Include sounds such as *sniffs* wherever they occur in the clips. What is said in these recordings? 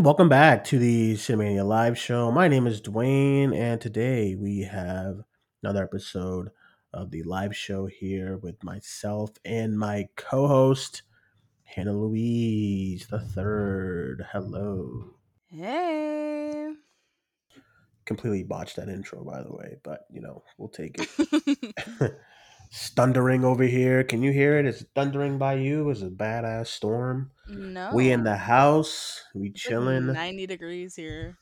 And welcome back to the Cinemania Live Show. My name is Duane, and today we have another episode of the live show here with myself and my co-host Hannah Louise the third. Hello. Hey. Completely botched that intro, by the way, but you know we'll take it. *laughs* *laughs* it's thundering over here. Can you hear it? It's thundering by you. It's a badass storm. no. We in the house. We like chilling. 90 degrees here.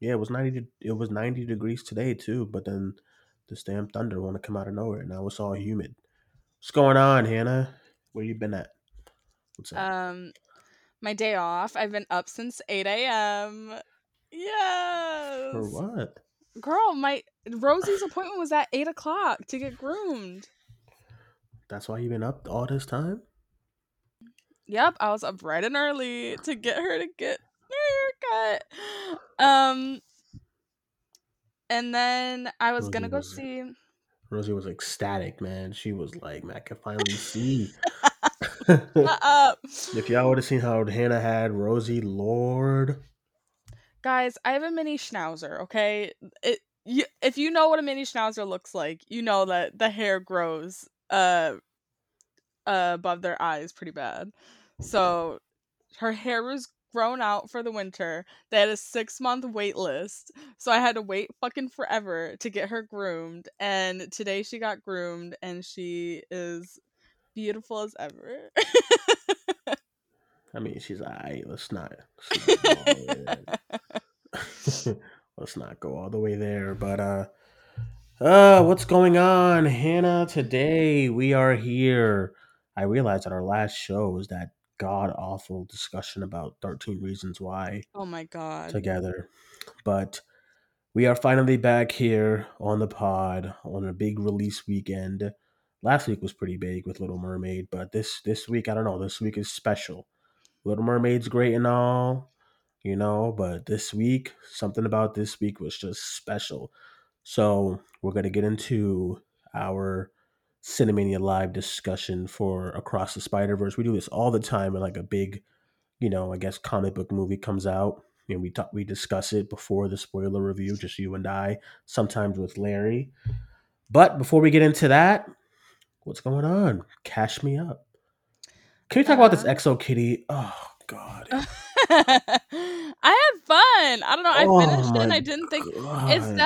Yeah, it was ninety. It was ninety degrees today too. But then this damn thunder want to come out of nowhere. Now it's all humid. What's going on, Hannah? Where you been at? What's up? Um, my day off. I've been up since 8 a.m. Yes. For what? Girl, my Rosie's appointment was at 8 o'clock to get groomed. That's why you've been up all this time? Yep, I was up bright and early to get her to get her haircut. Um, and then I was gonna go Rosie see. Rosie was ecstatic, man. She was like, "Man, I can finally *laughs* see." Up. if y'all would have seen how Hannah had Rosie, Lord, Guys, I have a mini schnauzer, okay? It you, if you know what a mini schnauzer looks like, you know that the hair grows uh, uh above their eyes pretty bad. So her hair was grown out for the winter. They had a 6-month wait list. So I had to wait fucking forever to get her groomed and today she got groomed and she is beautiful as ever. *laughs* I mean, she's alright. Let's not. Let's not, go all the way *laughs* there. *laughs* Let's not go all the way there. But uh, uh, what's going on, Hannah? Today we are here. I realized that our last show was that god awful discussion about thirteen reasons why oh my god. together, but we are finally back here on the pod on a big release weekend. Last week was pretty big with Little Mermaid, but this this week I don't know. This week is special. Little Mermaid's great and all, you know, but this week something about this week was just special. So we're gonna get into our Cinemania live discussion for Across the Spider Verse. We do this all the time when like a big, you know, I guess comic book movie comes out and we talk we discuss it before the spoiler review, just you and I, sometimes with Larry. But before we get into that, what's going on? Cash me up. Can we talk about this uh-huh. XO Kitty? Oh God. *laughs* I had fun. I don't know. I Oh finished it and I oh, didn't think it's God.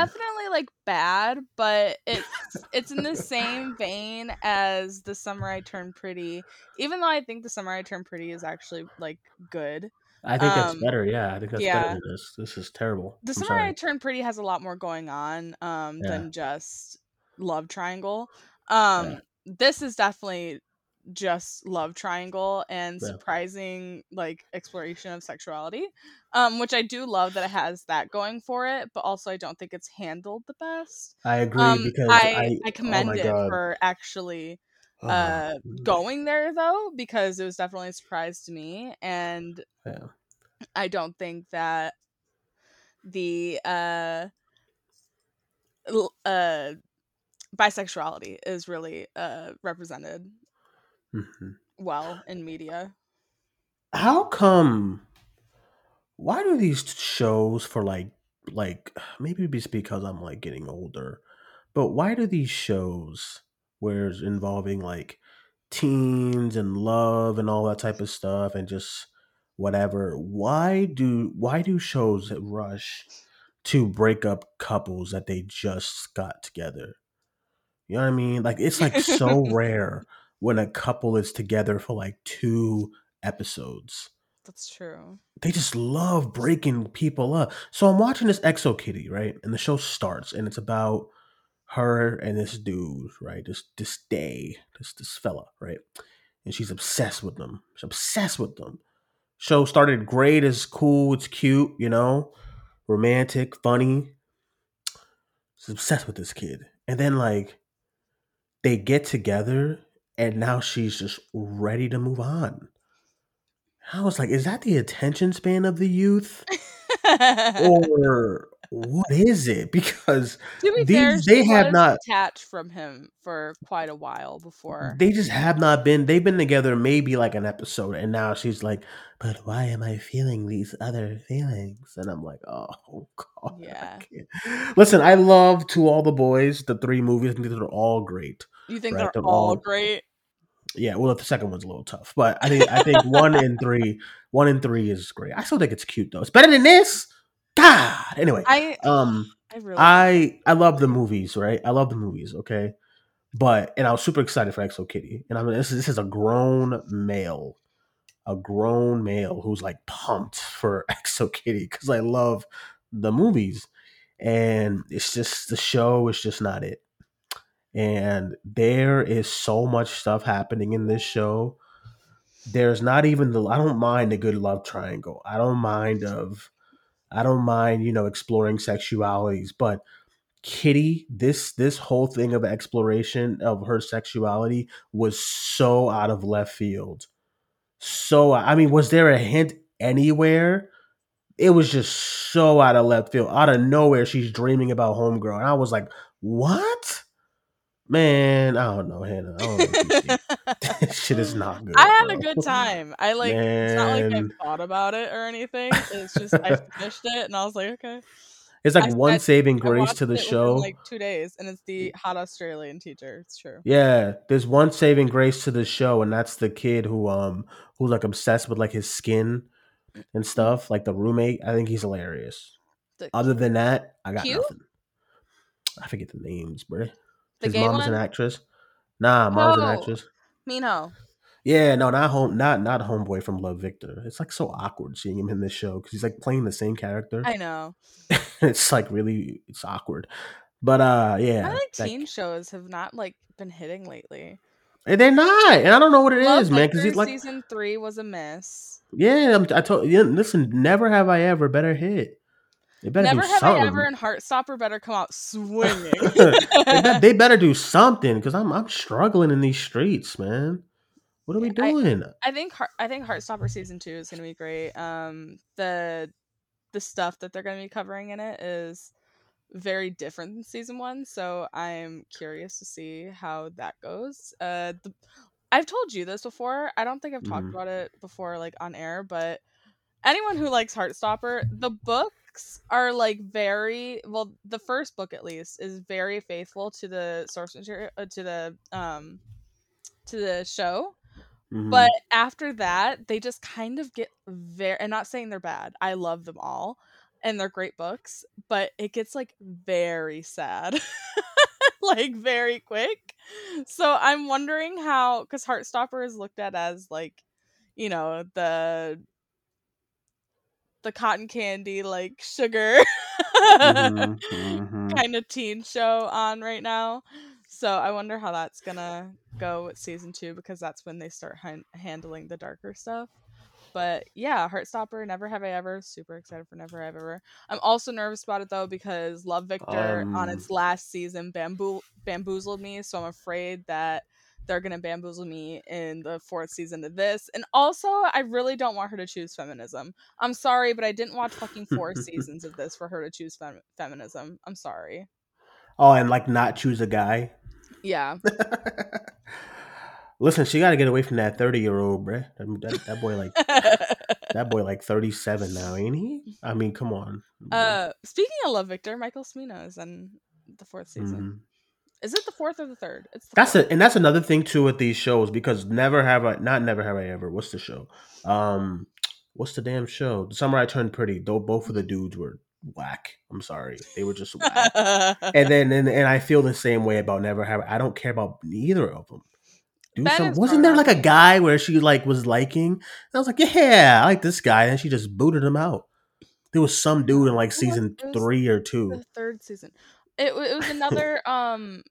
Like bad, but it's *laughs* it's in the same vein as the summer I turned pretty. Even though I think the summer I turned pretty is actually like good. I think that's Um, better. Yeah, I think that's yeah. better than this. This is terrible. The I'm summer I sorry. turned pretty has a lot more going on um Yeah. than just love triangle. Um this is definitely just love triangle and Yeah. surprising like exploration of sexuality. Um which I do love that it has that going for it, but also I don't think it's handled the best. I agree Um because I I, I oh commend my it god, for actually Oh, uh going there though because it was definitely a surprise to me and yeah. I don't think that the uh uh bisexuality is really uh represented Mhm. well in media. How come? Why do these shows for like like maybe it's because I'm like getting older, but why do these shows where it's involving like teens and love and all that type of stuff and just whatever why do why do shows rush to break up couples that they just got together you know what i mean like it's like so *laughs* rare when a couple is together for like two episodes That's true. they just love breaking people up. So I'm watching this XO Kitty, right? And the show starts and it's about her and this dude, right? This this day, this this fella, right? And she's obsessed with them. She's obsessed with them. Show started great, it's cool, it's cute, you know, romantic, funny. She's obsessed with this kid. And then like they get together and now she's just ready to move on. I was like, is that the attention span of the youth? or what is it? *laughs* Because be these fair, they have not detached from him for quite a while before. they just have not been they've been together maybe like an episode and now she's like but why am i feeling these other feelings and i'm like oh *laughs* god Yeah. can't. listen i love to all the boys the three movies i think they're all great You think Right, they're they're all all- great? Yeah well the second one's a little tough but i think i think one and three one and three is great i still think it's cute though it's better than this god anyway I um I really I I love the movies, right? I love the movies, okay. But and I was super excited for XO Kitty, and I mean this is this is a grown male, a grown male who's like pumped for *laughs* XO Kitty because I love the movies, and it's just the show is just not it. And there is so much stuff happening in this show. There's not even the I don't mind a good love triangle. I don't mind of I don't mind, you know, exploring sexualities, but Kitty, this this whole thing of exploration of her sexuality was so out of left field. So I mean, was there a hint anywhere? It was just so out of left field. Out of nowhere, she's dreaming about homegirl. And I was like, what? Man, I don't know, Hannah. I don't know what you. *laughs* *laughs* This shit is not good. I had a good time. I like it's not like I thought about it or anything. It's just I *laughs* finished it and I was like, okay. It's like I one said- saving grace to the show. like two days, and it's the hot Australian teacher. It's true. Yeah, there's one saving grace to the show, and that's the kid who um who's like obsessed with like his skin and stuff, like the roommate. I think he's hilarious. The, Other than that, I got Q? nothing. I forget the names, bruh. The His mom's an actress. Nah, mom's Oh. an actress. Minho. Yeah, no, not home, not not homeboy from Love Victor. It's like so awkward seeing him in this show because he's like playing the same character. I know. *laughs* it's like really, it's awkward. But uh, yeah, I like that- teen shows have not like been hitting lately. and they're not, and I don't know what it is, Love man. Because Victor like, season three was a miss. Yeah, I'm, I told you. Listen, never have I ever better hit. They better Never have something. I ever in Heartstopper better come out swinging. *laughs* they, they better do *laughs* something because I'm I'm struggling in these streets, man. What are we doing? I think Heart, I think Heartstopper season two is gonna be great. Um, the the stuff that they're gonna be covering in it is very different than season one, so I'm curious to see how that goes. Uh, the, I've told you this before. I don't think I've talked Mhm. about it before, like on air, but anyone who likes Heartstopper, the books are like very well. The first book, at least, is very faithful to the source material, uh, to the um, to the show. Mhm. But after that, they just kind of get very. I'm not saying they're bad. I love them all, and they're great books. But it gets like very sad, *laughs* like very quick. So I'm wondering how, because Heartstopper is looked at as like, you know, the the cotton candy like sugar Mhm, *laughs* mhm. kind of teen show on right now. So I wonder how that's gonna go with season two because that's when they start han- handling the darker stuff. But yeah, Heartstopper, Never Have I Ever. Super excited for Never Have I Ever. I'm also nervous about it though because Love Victor on Um. its last season bamboo bamboozled me, so I'm afraid that they're gonna bamboozle me in the fourth season of this. And also, I really don't want her to choose feminism. I'm sorry, but I didn't watch fucking four *laughs* seasons of this for her to choose fem- feminism. I'm sorry. Oh, and like not choose a guy. Yeah. *laughs* Listen, she got to get away from that thirty year old, bruh. That, that, boy like *laughs* that boy like thirty seven now, ain't he? I mean, come on. uh, speaking of Love Victor, Michael Cimino is in the fourth season. Mhm. Is it the fourth or the third? It's the That's it, and that's another thing too with these shows because never have I not never have I ever. What's the show? Um, what's the damn show? The Summer I Turned Pretty. Though both of the dudes were whack. I'm sorry, they were just whack. and *laughs* then and, and I feel the same way about Never Have. I don't care about neither of them. Some, wasn't there like a guy where she like was liking? And I was like, yeah, I like this guy, and she just booted him out. There was some dude in like season three or two. the third season. It, it was another *laughs* um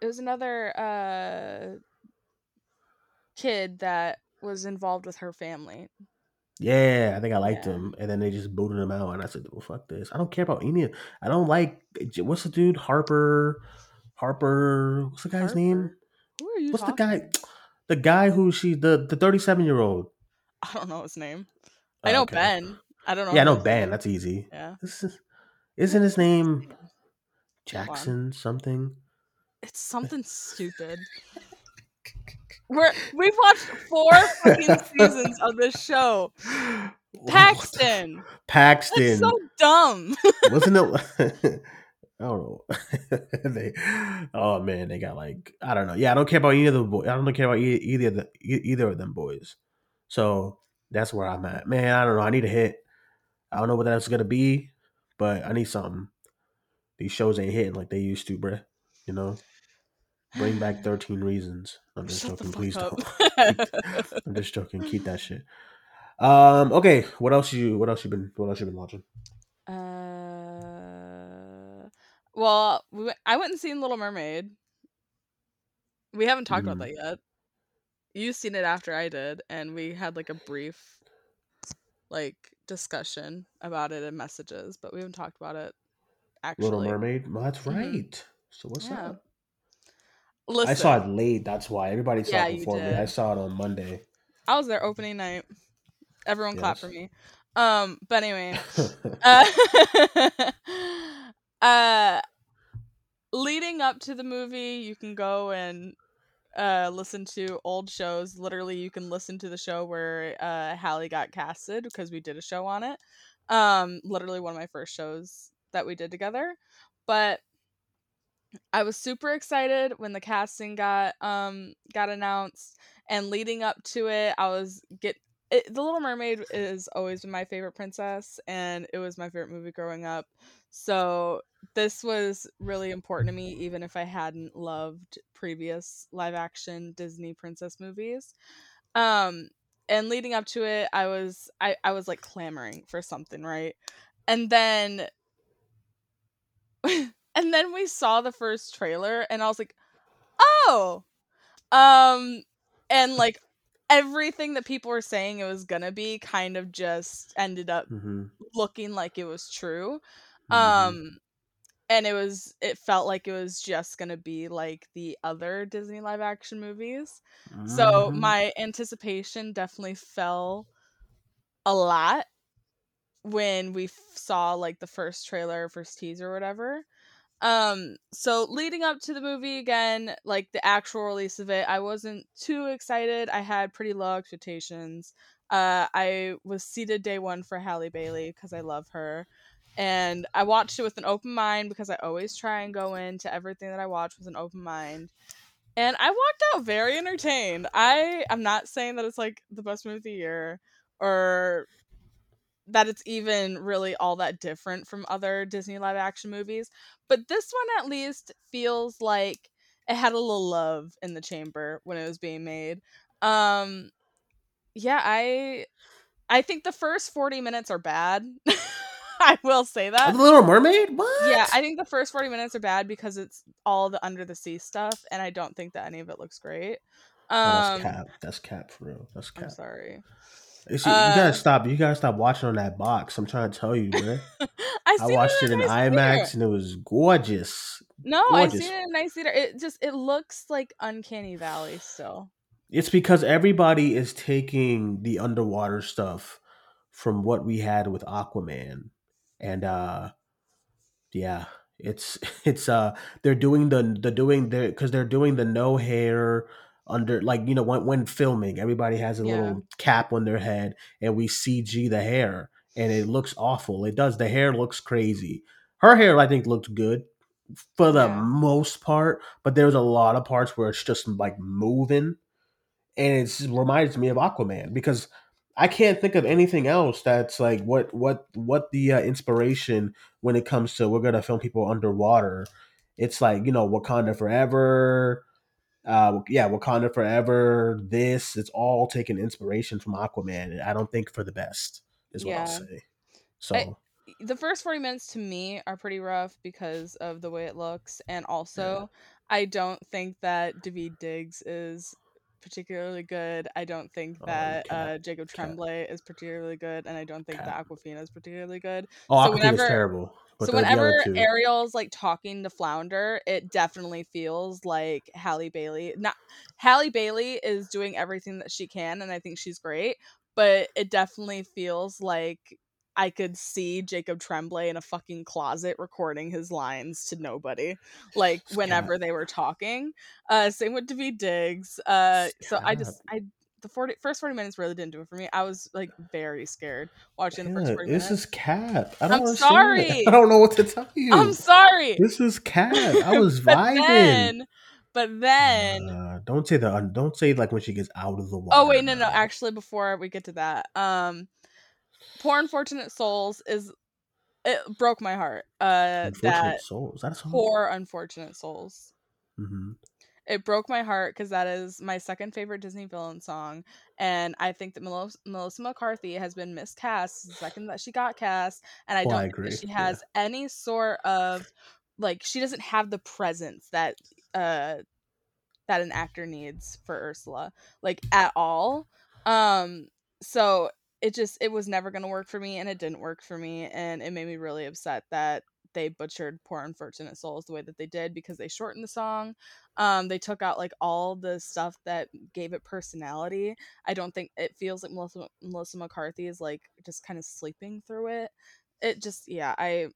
it was another uh kid that was involved with her family. Yeah, I think I liked Yeah. him, and then they just booted him out, and I said, "Well, fuck this. I don't care about any. of I don't like what's the dude Harper. Harper. What's the guy's name? Who are you What's the guy? The guy who she the the thirty seven year old. I don't know his name. I know Ben. I don't know. Yeah, I know Ben. name. That's easy. Yeah. This is Isn't his name. Jackson something? It's something stupid. *laughs* We're we've watched four fucking seasons of this show. Paxton. *laughs* Paxton. That's so dumb. *laughs* Wasn't it? I don't know. they, oh man, they got like I don't know. Yeah, I don't care about either of the boys. I don't care about either of the, either of them boys. So that's where I'm at. Man, I don't know. I need a hit. I don't know what that's gonna be, but I need something. These shows ain't hitting like they used to, bruh. You know, bring back *sighs* Thirteen Reasons. I'm just Shut joking. Please don't. *laughs* I'm just joking. Keep that shit. Um. Okay. What else you? What else you been? What else you been watching? uh, well, we went, I went and seen Little Mermaid. We haven't talked Mhm. about that yet. You seen it after I did, and we had like a brief, like discussion about it in messages, but we haven't talked about it. Actually, Little Mermaid. Well, that's Mhm. right. So what's Yeah. up? Listen, I saw it late. That's why everybody saw Yeah, it before me. I saw it on Monday. I was there opening night. Everyone clapped for me. Um, but anyway, *laughs* uh, *laughs* uh leading up to the movie you can go and uh listen to old shows literally you can listen to the show where uh Halle got casted because we did a show on it um literally one of my first shows that we did together but I was super excited when the casting got um got announced and leading up to it I was get it, the Little Mermaid is always been my favorite princess and it was my favorite movie growing up. So this was really important to me even if I hadn't loved previous live action Disney princess movies. Um and leading up to it I was I I was like clamoring for something, right? And then *laughs* and then we saw the first trailer and I was like, "Oh." Um and *laughs* like everything that people were saying it was gonna be kind of just ended up hmm looking like it was true. Mhm. Um and it was it felt like it was just gonna be like the other Disney live action movies. So Mhm. my anticipation definitely fell a lot when we f- saw like the first trailer, first teaser, or whatever. Um, so leading up to the movie again, like the actual release of it, I wasn't too excited. I had pretty low expectations. Uh, I was seated day one for Halle Bailey because I love her. And I watched it with an open mind because I always try and go into everything that I watch with an open mind. And I walked out very entertained. I am not saying that it's like the best movie of the year or that it's even really all that different from other Disney live action movies, but this one at least feels like it had a little love in the chamber when it was being made. Um yeah, I I think the first 40 minutes are bad. *laughs* I will say that. the Little Mermaid. What? Yeah, I think the first 40 minutes are bad because it's all the under the sea stuff and I don't think that any of it looks great. Oh, that's Um cap. That's cap for real. That's cap. I'm sorry. You, Uh, gotta stop. You gotta stop watching on that box. I'm trying to tell you, man. *laughs* I, I watched it in nice IMAX theater. and it was gorgeous. No, I seen it in a nice theater. It just it looks like Uncanny Valley still. It's because everybody is taking the underwater stuff from what we had with Aquaman. And uh yeah, it's *laughs* it's uh they're doing the the doing the cuz they're doing the no hair under like you know when when filming everybody has a Yeah. little cap on their head and we CG the hair and it looks awful. It does the hair looks crazy. Her hair I think looked good for the Yeah. most part, but there's a lot of parts where it's just like moving and it reminds me of Aquaman because I can't think of anything else that's like what what what the uh, inspiration when it comes to we're gonna film people underwater. It's like you know Wakanda Forever, uh, yeah, Wakanda Forever. This it's all taking inspiration from Aquaman. and I don't think for the best is what I'll say. So I- The first 40 minutes to me are pretty rough because of the way it looks and also I don't think that David Diggs is particularly good. I don't think Oh, that uh, Jacob. Tremblay is particularly good and I don't think that Awkwafina is particularly good. oh, so Awkwafina's whenever- terrible. But so whenever Ariel's like talking to Flounder, it definitely feels like Halle Bailey. Not Halle Bailey is doing everything that she can, and I think she's great. But it definitely feels like I could see Jacob Tremblay in a fucking closet recording his lines to nobody, like whenever they were talking. Uh, same with Daveed Diggs. Uh, so I just I the 40, first 40 minutes really didn't do it for me. I was like very scared watching Yeah, the first 40 this minutes. is cap. I understand. sorry. *laughs* I don't know what to tell *laughs* you. I'm sorry. This is cap. I *laughs* was but vibing. then, but then, Uh, don't say the. Don't say like when she gets out of the water. oh wait, no, no. Actually, before we get to that, um, "Poor Unfortunate Souls" is it broke my heart. Uh, Unfortunate that Soul. Is that a song? "Poor Unfortunate Souls." hmm It broke my heart because that is my second favorite Disney villain song, and I think that Melissa McCarthy has been miscast the second that she got cast, and I Oh, don't I think agree, that she yeah. has any sort of like she doesn't have the presence that uh that an actor needs for Ursula, like at all. Um, so it just it was never gonna work for me, and it didn't work for me, and it made me really upset that they butchered "Poor Unfortunate Souls" the way that they did because they shortened the song. Um, they took out like all the stuff that gave it personality. I don't think it feels like Melissa Melissa McCarthy is like just kind of sleeping through it. It just yeah, I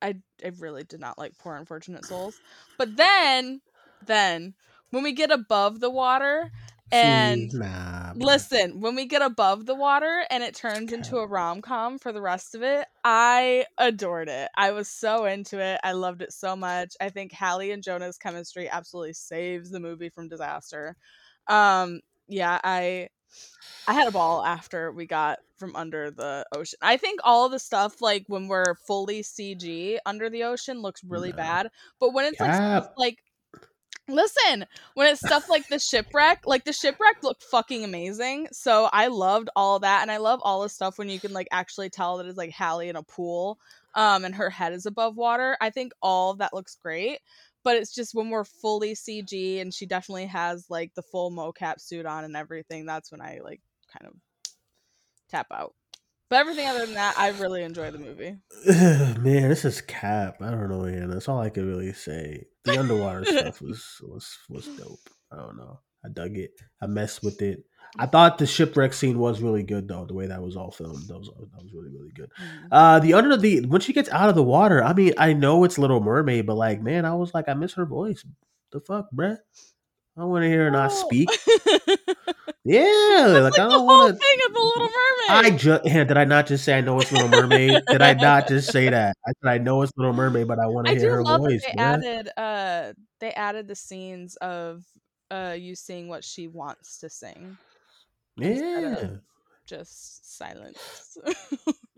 I I really did not like Poor Unfortunate Souls. But then then when we get above the water and nah, listen, when we get above the water and it turns into a rom com for the rest of it, I adored it. I was so into it. I loved it so much. I think Halle and Jonah's chemistry absolutely saves the movie from disaster. Um, yeah, I I had a ball after we got from under the ocean. I think all the stuff like when we're fully CG under the ocean looks really No. bad, but when it's like like listen, when it's stuff like the shipwreck, like the shipwreck looked fucking amazing. So I loved all that, and I love all the stuff when you can like actually tell that it's like Halle in a pool, um, and her head is above water. I think all that looks great. But it's just when we're fully CG and she definitely has like the full mocap suit on and everything, that's when I like kind of tap out. But everything other than that, I really enjoy the movie. *sighs* man, this is cap. I don't know, man. That's all I could really say. The underwater *laughs* stuff was was was dope. I don't know. I dug it. I messed with it. I thought the shipwreck scene was really good though. The way that was all filmed, that was that was really really good. Mhm. Uh, the under the when she gets out of the water, I mean, I know it's Little Mermaid, but like, man, I was like, I miss her voice. The fuck, bruh? I want to hear her not speak. *laughs* Yeah, like, like I don't want to. thing of the Little I Mermaid. just did I not just say I know it's Little Mermaid? did I *laughs* not just say that? I said I know it's Little Mermaid, but I want to I hear do her love voice. they added uh they added the scenes of uh you seeing what she wants to sing Yeah, just silence.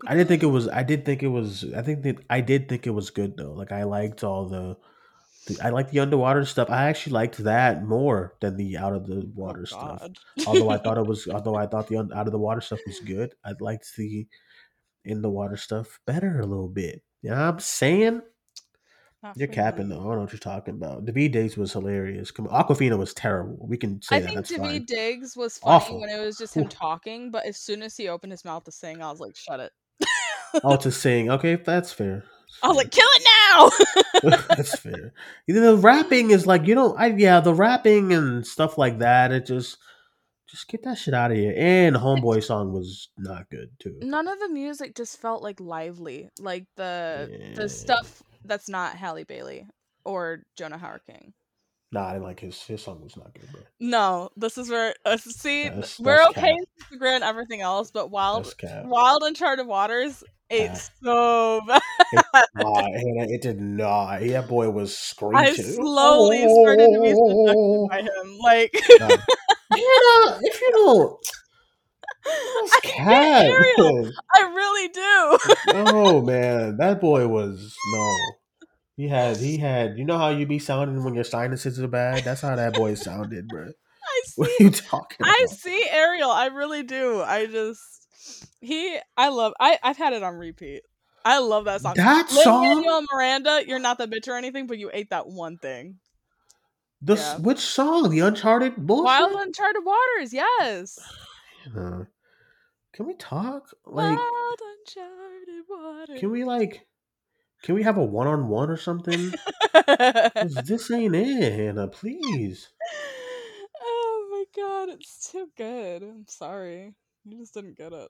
I didn't think it *laughs* was. I did think it was. I think that I did think it was good though. Like I liked all the. I like the underwater stuff. I actually liked that more than the out of the oh, water oh stuff. Although I thought it *laughs* was. Although I thought the un- out of the water stuff was good. I liked the in the water stuff better a little bit. You know what I'm saying? Not You're capping though. I don't know what you're talking about. David Diggs was hilarious. Come on. Awkwafina was terrible. We can say I that. think David. Diggs was funny Awful. when it was just him Whew. talking, but as soon as he opened his mouth to sing, I was like, shut it. Oh, to *laughs* sing. Okay, that's fair. That's I was like, kill it now. *laughs* that's fair. Either the rapping is like you know, I yeah, the rapping and stuff like that. It just just get that shit out of here. And Homeboy song was not good too. None of the music just felt like lively, like the Yeah. the stuff that's not Halle Bailey or Jonah Hauer-King. Nah, I didn't like his his song was not good, bro. No, this is where uh, see That's- we're that's okay with Instagram and everything else, but Wild Wild Uncharted Waters ate Cap. so bad. It, *laughs* it did not. That boy was screeching. I slowly started to be seduced by him. Like *laughs* if you don't, that's I cap. I really do. oh *laughs* man, that boy was no. He had he had. You know how you be sounding when your sinuses are bad. That's how that boy sounded, bro. I What are you talking I see Ariel. I really do. I just he I love I I've had it on repeat. I love that song. That Lin song, Miranda, you're not the bitch or anything, but you ate that one thing. the yeah. which song? The Uncharted bullshit. Wild Uncharted Waters, yes. Uh, can we talk? Like, Wild Uncharted Waters. can we like? Can we have a one on one or something? *laughs* this ain't it, Hannah. Please. oh my god, it's too good. I'm sorry. You just didn't get it.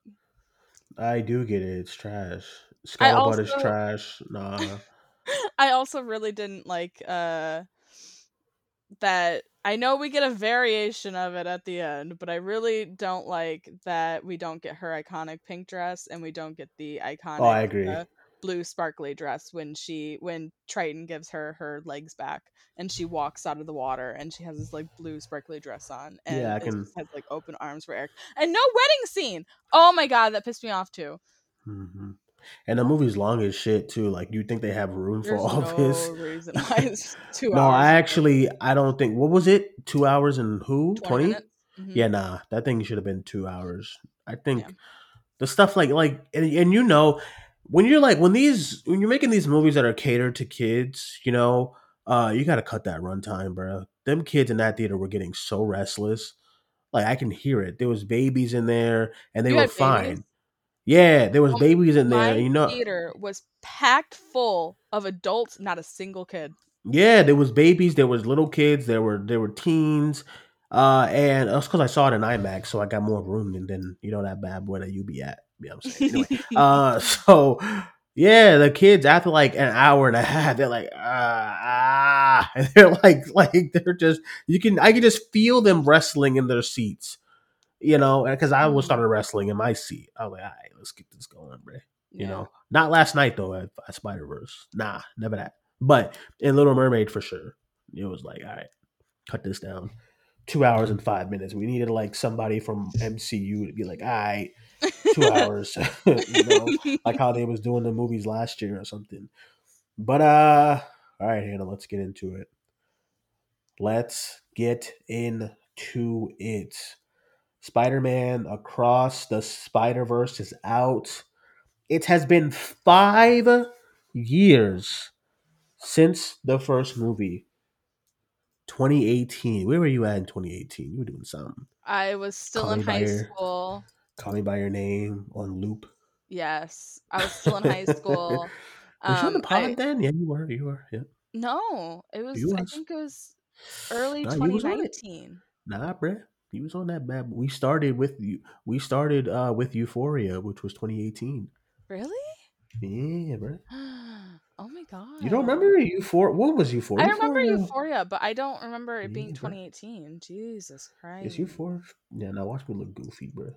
I do get it. It's trash. Scuttlebutt is trash. Nah. *laughs* I also really didn't like uh that I know we get a variation of it at the end, but I really don't like that we don't get her iconic pink dress and we don't get the iconic Oh, I agree. uh, blue sparkly dress when she when Triton gives her her legs back and she walks out of the water and she has this like blue sparkly dress on and Yeah, I can. has like open arms for Eric and no wedding scene. Oh my god, that pissed me off too. hmm And the movie's long as shit too. Like, you think they have room for There's all *laughs* no this? reason why it's *laughs* two No. I actually I don't think. What was it? Two hours and who? 20 Twenty? Mhm. Yeah, nah. That thing should have been two hours. I think Yeah. the stuff like like and, and you know when you're like when these when you're making these movies that are catered to kids, you know, uh, you got to cut that runtime, bro. Them kids in that theater were getting so restless. Like I can hear it. There was babies in there, and they You were fine. babies? Yeah, there was babies in there. You know, theater was packed full of adults, not a single kid. Yeah, there was babies, there was little kids, there were there were teens, uh, and that's because I saw it in IMAX, so I got more room than than you know that bad boy that you be at. You know what I'm saying? Anyway, uh, *laughs* so yeah, the kids after like an hour and a half, they're like ah ah, *laughs* and they're like like they're just you can I can just feel them wrestling in their seats, you know, because I was Mhm. started wrestling in my seat. I was like, all right, let's get this going, bro. You Yeah. know, not last night though at, at Spider Verse. Nah, never that. But in Little Mermaid for sure, it was like, all right, cut this down. Two hours and five minutes. We needed like somebody from MCU to be like, all right, two *laughs* hours. *laughs* you know, like how they was doing the movies last year or something. But uh, all right, Hannah, let's get into it. Let's get into it. Spider-Man Across the Spider-Verse is out. It has been five years since the first movie. 2018. Where were you at in 2018? You were doing something. I was still Call in high your- school. Call me by your name on loop. Yes, I was still in high school. *laughs* Was you on the Um, pod I- then? Yeah, you were. You were. Yeah. no, it was. You I was. think it was early Nah, you was on 2019. Nah, bruh. He was on that bad. We started with you. We started uh with Euphoria, which was 2018. Really? Yeah, bruh. *gasps* oh my god! You don't remember Euphoria? What was Euphoria? I remember Euphoria? Euphoria, but I don't remember it being Yeah, bro. 2018. Jesus Christ! Is Euphoria? Yeah, now watch me look goofy, bro.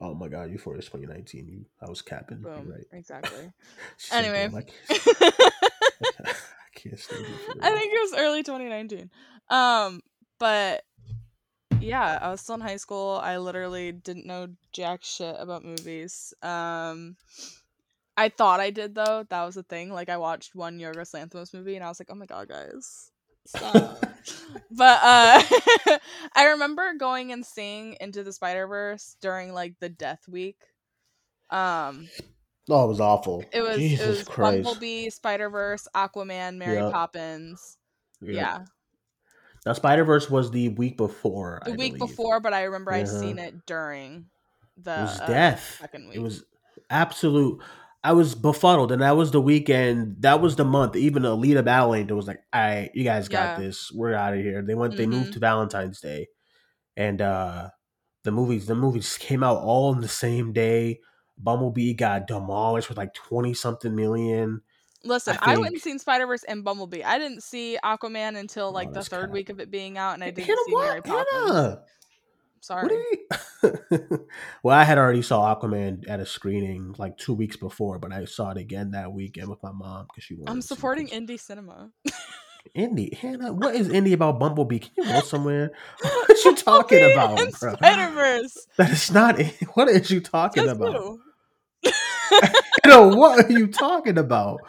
Oh my god, Euphoria is 2019. You, I was capping. Boom. right. Exactly. *laughs* Shit, Anyway. I can't, *laughs* *laughs* I can't stand Euphoria. I think it was early 2019. Um, but yeah, I was still in high school. I literally didn't know jack shit about movies. Um, I thought I did though. That was the thing. Like I watched one Yorgos Lanthimos movie and I was like, oh my god, guys. *laughs* But uh *laughs* I remember going and seeing Into the Spider Verse during like the Death Week. Um, Oh, it was awful. it was Jesus it was Christ. Bumblebee, Spider Verse, Aquaman, Mary Yep. Poppins. Yeah, Now Spider Verse was the week before. the I week believe. before, but I remember I Uh-huh. seen it during the It was uh, death. second week. It was absolute. I was befuddled, and that was the weekend. That was the month. Even Alita Battle Angel was like, "All right, you guys got Yeah. this. We're out of here." They went. They moved Mhm. to Valentine's Day, and uh the movies. The movies *laughs* came out all in the same day. Bumblebee got demolished with like twenty something million. Listen, I I, went and seen Spider Verse and Bumblebee. I didn't see Aquaman until Oh, like the that's third cap. week of it being out, and I didn't Hannah, see Mary? Poppins. Hannah, Sorry. what you? *laughs* well, I had already saw Aquaman at a screening like two weeks before, but I saw it again that weekend with my mom because she wanted. I'm to see it, supporting indie cinema. *laughs* Indie, Hannah, what is indie about Bumblebee? Can you go somewhere? *laughs* What are you talking about? Spider Verse. That is not. It. What is you talking about? You. You know what are you talking about?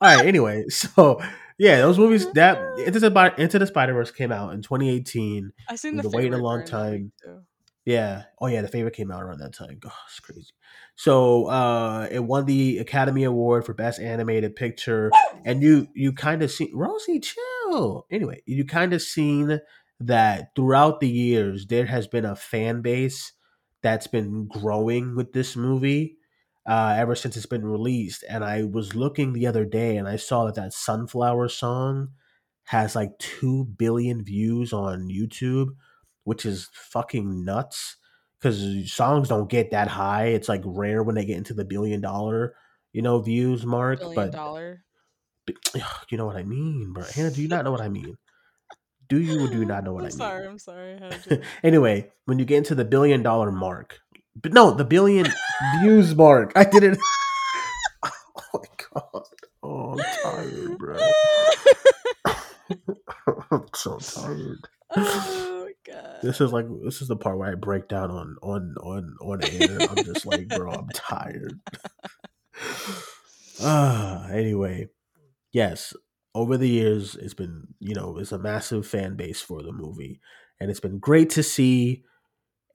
All right. Anyway, *laughs* so yeah, those movies that into the into the Spider Verse came out in 2018. I seen We've the been waiting a long during that week, time. Yeah. Oh yeah, the favorite came out around that time. God, it's crazy. So uh it won the Academy Award for Best Animated Picture. *gasps* And you you kind of see Rosie, chill. Anyway, you kind of seen that throughout the years there has been a fan base that's been growing with this movie uh, ever since it's been released. And I was looking the other day and I saw that that Sunflower song has like 2 billion views on YouTube, which is fucking nuts. because songs don't get that high. It's like rare when they get into the billion dollar, you know, views mark. Billion But dollar. *sniffs* you know what I mean, bro. Hannah, do you not know what I *laughs* mean? Do you or do you not know what I'm I mean? sorry. I'm sorry. I had *laughs* to- anyway, when you get into the billion dollar mark, but no, the billion views mark. I did it. *laughs* Oh my god. Oh, I'm tired, bro. *laughs* I'm so tired. oh my god. This is like this is the part where I break down on on on on air. I'm just like, bro, I'm tired. *sighs* Ah, anyway, yes. Over the years, it's been you know it's a massive fan base for the movie, and it's been great to see.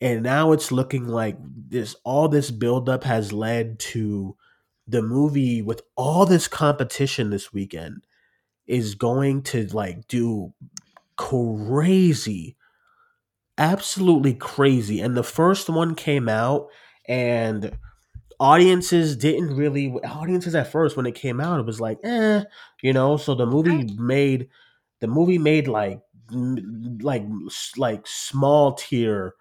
And now it's looking like this all this buildup has led to the movie with all this competition this weekend is going to like do crazy absolutely crazy. And the first one came out and audiences didn't really audiences at first when it came out it was like eh you know? So the movie made the movie made like like like small tier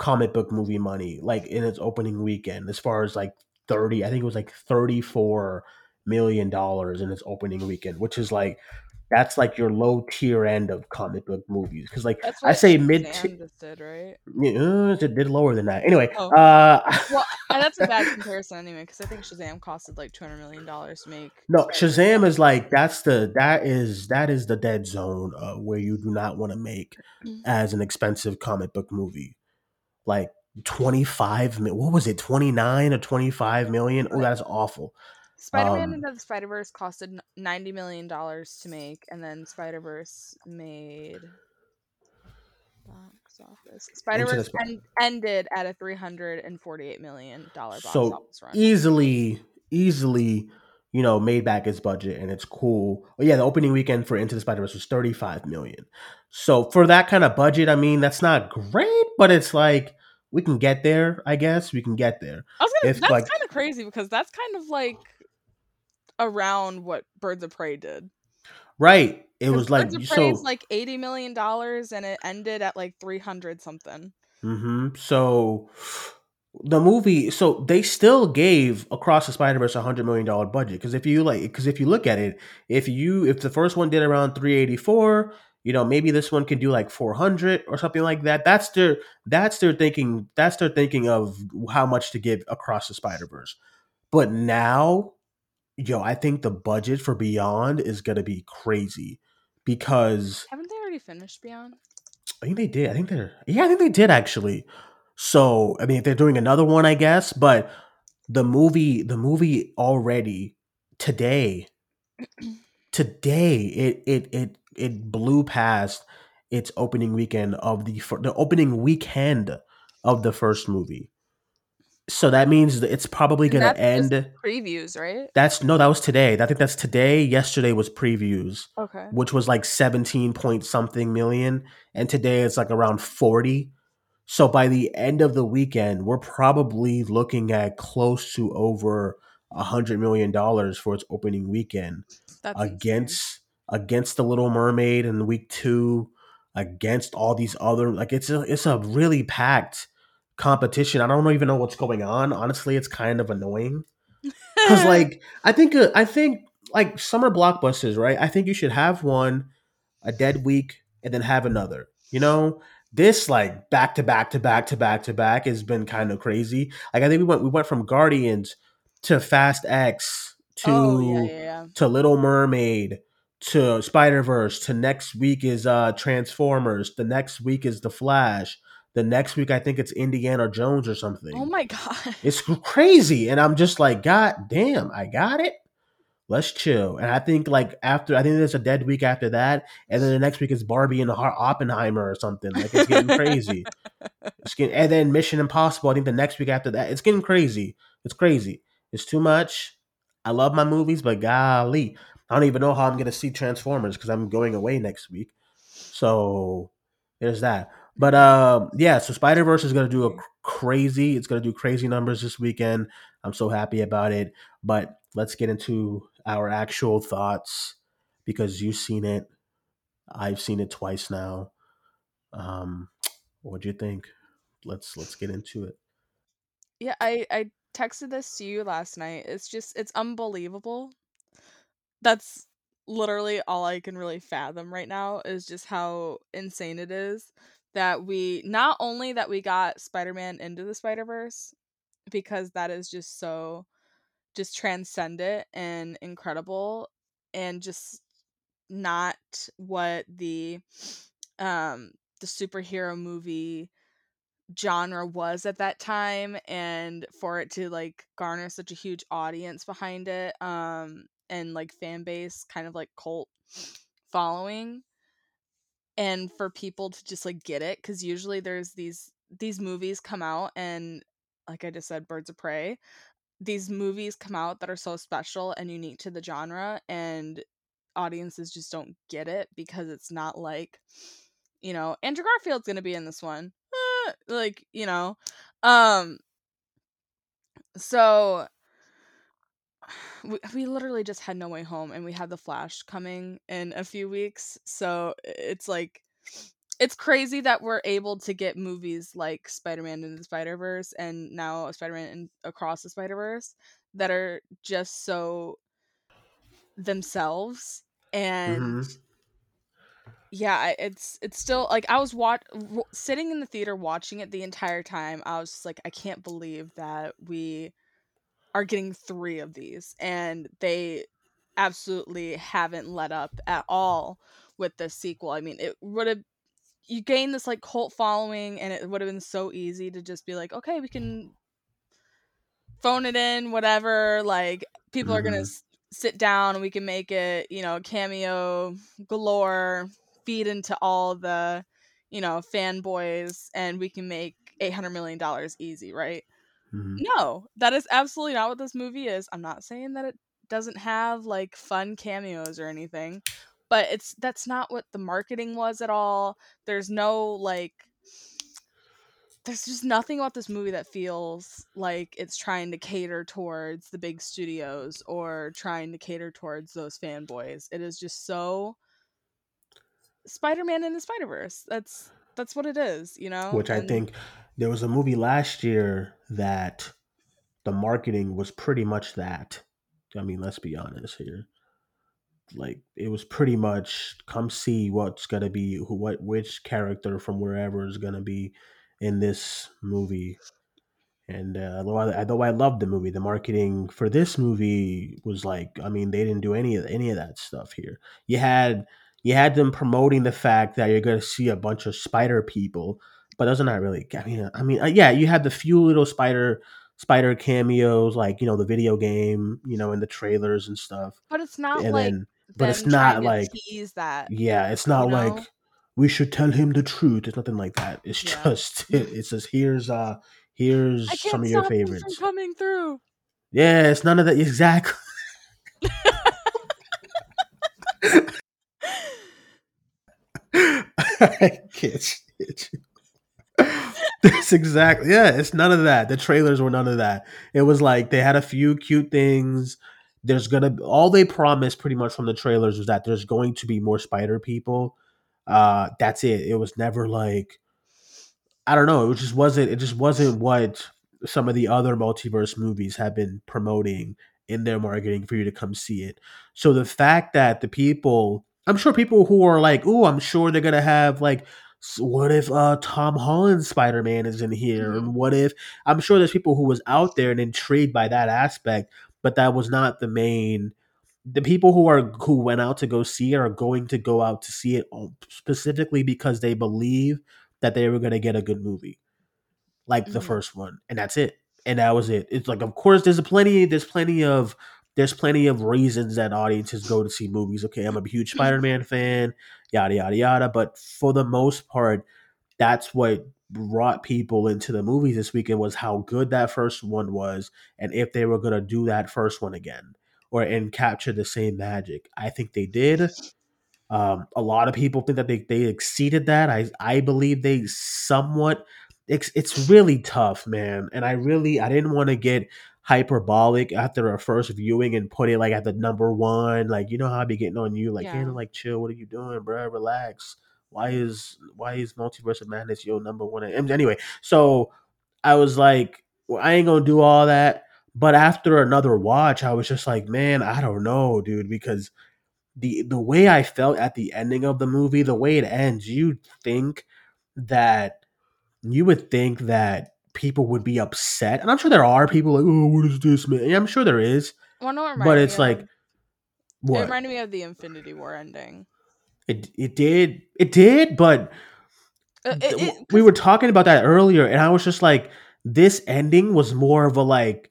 comic book movie money like in its opening weekend as far as like 30 i think it was like 34 million dollars in its opening weekend which is like that's like your low tier end of comic book movies because like I say mid did, right? yeah, it did lower than that. Anyway, Oh. uh, *laughs* Well, and that's a bad comparison anyway, because I think Shazam costed like two hundred million dollars to make. no, Shazam is like that's the that is that is the dead zone uh, where you do not want to make Mm. as an expensive comic book movie, like twenty five. What was it, twenty nine or twenty five million? Oh, that's awful. Spider-Man um, into the Spider-Verse costed ninety million dollars to make, and then Spider-Verse made box office. Spider-Verse Sp- en- ended at a three hundred and forty-eight million dollar box So, office run. easily, easily, you know, made back its budget and it's cool. But yeah, the opening weekend for Into the Spider Verse was thirty five million. So for that kind of budget, I mean, that's not great, but it's like we can get there. I guess we can get there. I was gonna. if, that's like- kind of crazy because that's kind of like around what Birds of Prey did. Right? It was like Birds of so. Like eighty million dollars, and it ended at like three hundred something. hmm So the movie, so they still gave Across the Spider Verse a hundred million dollar budget because if you like, because if you look at it, if you if the first one did around three eighty four, you know maybe this one can do like four hundred or something like that. That's their that's their thinking. That's their thinking of how much to give Across the Spider Verse. But now, yo, I think the budget for Beyond is gonna be crazy because Haven't they already finished Beyond? I think they did. I think they're yeah, I think they did actually. So I mean, if they're doing another one, I guess. But the movie, the movie already today, *clears throat* today it it it it blew past its opening weekend of the the opening weekend of the first movie. So that means that it's probably gonna that's just end. Previews, right? That's no, that was today. I think that's today. Yesterday was previews Okay. which was like 17 point something million and today it's like around 40 so by the end of the weekend we're probably looking at close to over a hundred million dollars for its opening weekend That's insane. against against the little mermaid in week two against all these other like it's a it's a really packed competition. I don't even know what's going on. Honestly it's kind of annoying. Because *laughs* like i think uh, i think like summer blockbusters right? I think you should have one a dead week and then have another you know this like back to back to back to back to back has been kind of crazy like i think we went we went from guardians to fast x to oh yeah, yeah, yeah. to little mermaid to spider verse to next week is uh transformers the next week is the flash the next week i think it's indiana jones or something Oh my *laughs* god. it's crazy. And I'm just like, God damn, I got it. Let's chill. And I think like after, I think there's a dead week after that. And then the next week is Barbie and Har- Oppenheimer or something. Like it's getting crazy. *laughs* It's getting, and then Mission Impossible. I think the next week after that, it's getting crazy. It's crazy. It's too much. I love my movies, but golly, I don't even know how I'm gonna see Transformers because I'm going away next week. So there's that. But um, yeah, so Spider Verse is gonna do a crazy. It's gonna do crazy numbers this weekend. I'm so happy about it. But let's get into our actual thoughts because you've seen it. I've seen it twice now. Um, what do you think? let's let's get into it. Yeah, I I texted this to you last night. It's just it's unbelievable. That's literally all I can really fathom right now is just how insane it is that we not only that we got Spider-Man into the Spider-Verse because that is just so just transcendent and incredible and just not what the um the superhero movie genre was at that time and for it to like garner such a huge audience behind it um and like fan base kind of like cult following and for people to just like get it cuz usually there's these these movies come out and like I just said Birds of Prey these movies come out that are so special and unique to the genre and audiences just don't get it because it's not like you know Andrew Garfield's to be in this one. Uh, like you know um so *sighs* we, we literally just had no way home and we have the flash coming in a few weeks so it's like it's crazy that we're able to get movies like spider-man into the spider-verse and now spider-man and across the spider-verse that are just so themselves and Mm-hmm. yeah it's it's still like i was wat- w- sitting in the theater watching it the entire time i was just like i can't believe that we are getting three of these and they absolutely haven't let up at all with the sequel i mean it would have you gain this like cult following and it would have been so easy to just be like okay we can phone it in whatever like people are gonna Mhm. s- sit down and we can make it you know cameo galore feed into all the you know fanboys and we can make 800 million dollars easy right Mhm. no that is absolutely not what this movie is i'm not saying that it doesn't have like fun cameos or anything but it's that's not what the marketing was at all there's no like there's just nothing about this movie that feels like it's trying to cater towards the big studios or trying to cater towards those fanboys. It is just so Spider-Man in the Spider-Verse. That's that's what it is, you know? Which I And- think there was a movie last year that the marketing was pretty much that. I mean, let's be honest here. Like it was pretty much come see what's gonna be who what which character from wherever is gonna be in this movie. And uh, although I, although I loved the movie, the marketing for this movie was like, I mean, they didn't do any of any of that stuff here. You had you had them promoting the fact that you're going to see a bunch of spider people, but those are not really. I mean, I mean, uh, yeah, you had the few little spider spider cameos, like you know the video game, you know, in the trailers and stuff, but it's not and like then, but it's not like, tease that. yeah, it's not you like we should tell him the truth. It's nothing like that. It's Yeah. just *laughs* it, says here's uh here's some of your favorites. coming through. Yeah, it's none of that *laughs* exactly. *laughs* I can't. That's exactly yeah. It's none of that. The trailers were none of that. It was like they had a few cute things. There's gonna all they promised pretty much from the trailers was that there's going to be more spider people. Uh, that's it. It was never like I don't know. It just wasn't. It just wasn't what some of the other multiverse movies have been promoting in their marketing for you to come see it. So the fact that the people, I'm sure people who are like, "Oh, I'm sure they're gonna have like, what if uh, Tom Holland's Spider Man is in here, and what if?" I'm sure there's people who was out there and intrigued by that aspect, but that was not the main. The people who are who went out to go see it are going to go out to see it specifically because they believe that they were going to get a good movie, like the Mhm. first one, and that's it. And that was it. It's like, of course, there's a plenty. There's plenty of there's plenty of reasons that audiences go to see movies. Okay, I'm a huge Spider-Man fan, yada yada yada. But for the most part, that's what brought people into the movies this weekend was how good that first one was, and if they were going to do that first one again or and capture the same magic. I think they did. Um, a lot of people think that they, they exceeded that. I I believe they somewhat. It's it's really tough, man. And I really I didn't want to get hyperbolic after our first viewing and put it like at the number one. Like you know how I be getting on you, like Yeah. Hannah, like chill. What are you doing, bro? Relax. Why is why is Multiverse of Madness your number one? Anyway, so I was like, well, I ain't gonna do all that. But after another watch, I was just like, man, I don't know, dude, because the the way I felt at the ending of the movie, the way it ends, you think that you would think that people would be upset, and I'm sure there are people like, oh, what is this, man? Yeah, I'm sure there is, Well, no, it but it's like, of- it what reminded me of the Infinity War ending. It it did, it did, but Uh, it- it- we were talking about that earlier, and I was just like, this ending was more of a like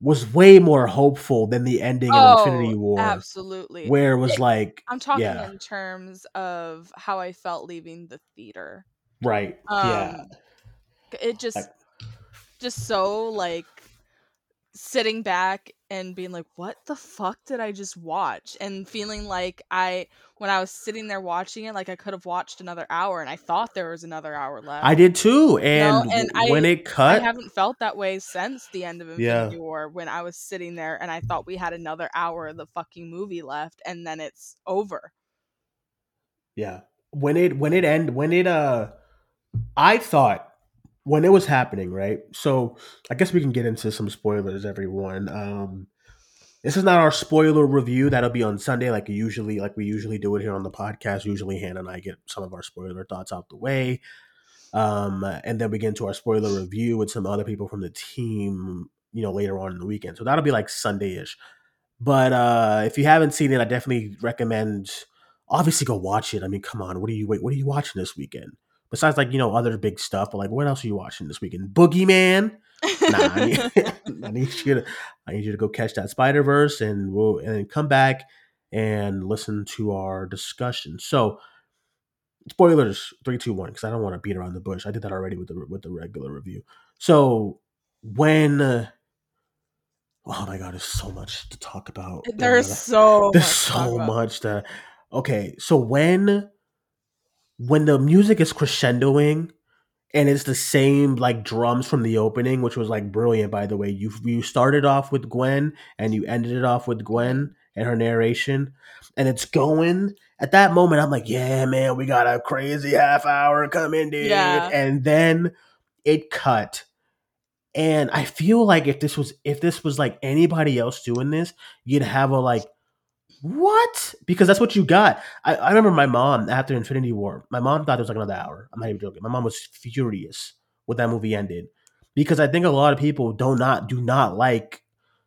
was way more hopeful than the ending of Infinity Oh, War, absolutely. where it was like, I'm talking yeah. in terms of how I felt leaving the theater. right, yeah, Um, It just, Like- just so like sitting back and being like, "What the fuck did I just watch?" and feeling like I, when I was sitting there watching it, like I could have watched another hour, and I thought there was another hour left. I did too, and, and when I- it cut, I haven't felt that way since the end of Yeah. Infinity War when I was sitting there and I thought we had another hour of the fucking movie left and then it's over. Yeah. When it when it end when it uh I thought when it was happening, right? So I guess we can get into some spoilers, everyone. Um this is not our spoiler review. That'll be on Sunday, like usually, like we usually do it here on the podcast. Usually Hannah and I get some of our spoiler thoughts out the way. Um, and then we get into our spoiler review with some other people from the team, you know, later on in the weekend. So that'll be like Sunday-ish. But uh if you haven't seen it, I definitely recommend obviously go watch it. I mean, come on, what are you wait, what are you watching this weekend? Besides like, you know, other big stuff, but like what else are you watching this weekend? Boogeyman? Nah, I need, *laughs* *laughs* I need you to I need you to go catch that Spider Verse and we'll and come back and listen to our discussion. So spoilers three, two, one, because I don't want to beat around the bush. I did that already with the with the regular review. So when uh, oh my god, there's so much to talk about. There's so there's much so much that okay so when when the music is crescendoing and it's the same like drums from the opening which was like brilliant by the way. You you started off with gwen and you ended it off with gwen and her narration and it's going. At that moment i'm like yeah man we got a crazy half hour coming dude. Yeah. and then it cut. And i feel like if this was if this was like anybody else doing this you'd have a like what? Because that's what you got. I, I remember my mom after Infinity War. My mom thought it was like another hour. I'm not even joking. My mom was furious when that movie ended because I think a lot of people do not do not like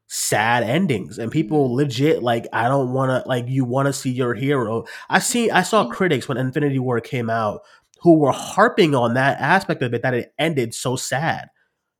sad endings, and people legit like I don't want to like you want to see your hero. I see. I saw Mhm. critics when Infinity War came out who were harping on that aspect of it that it ended so sad.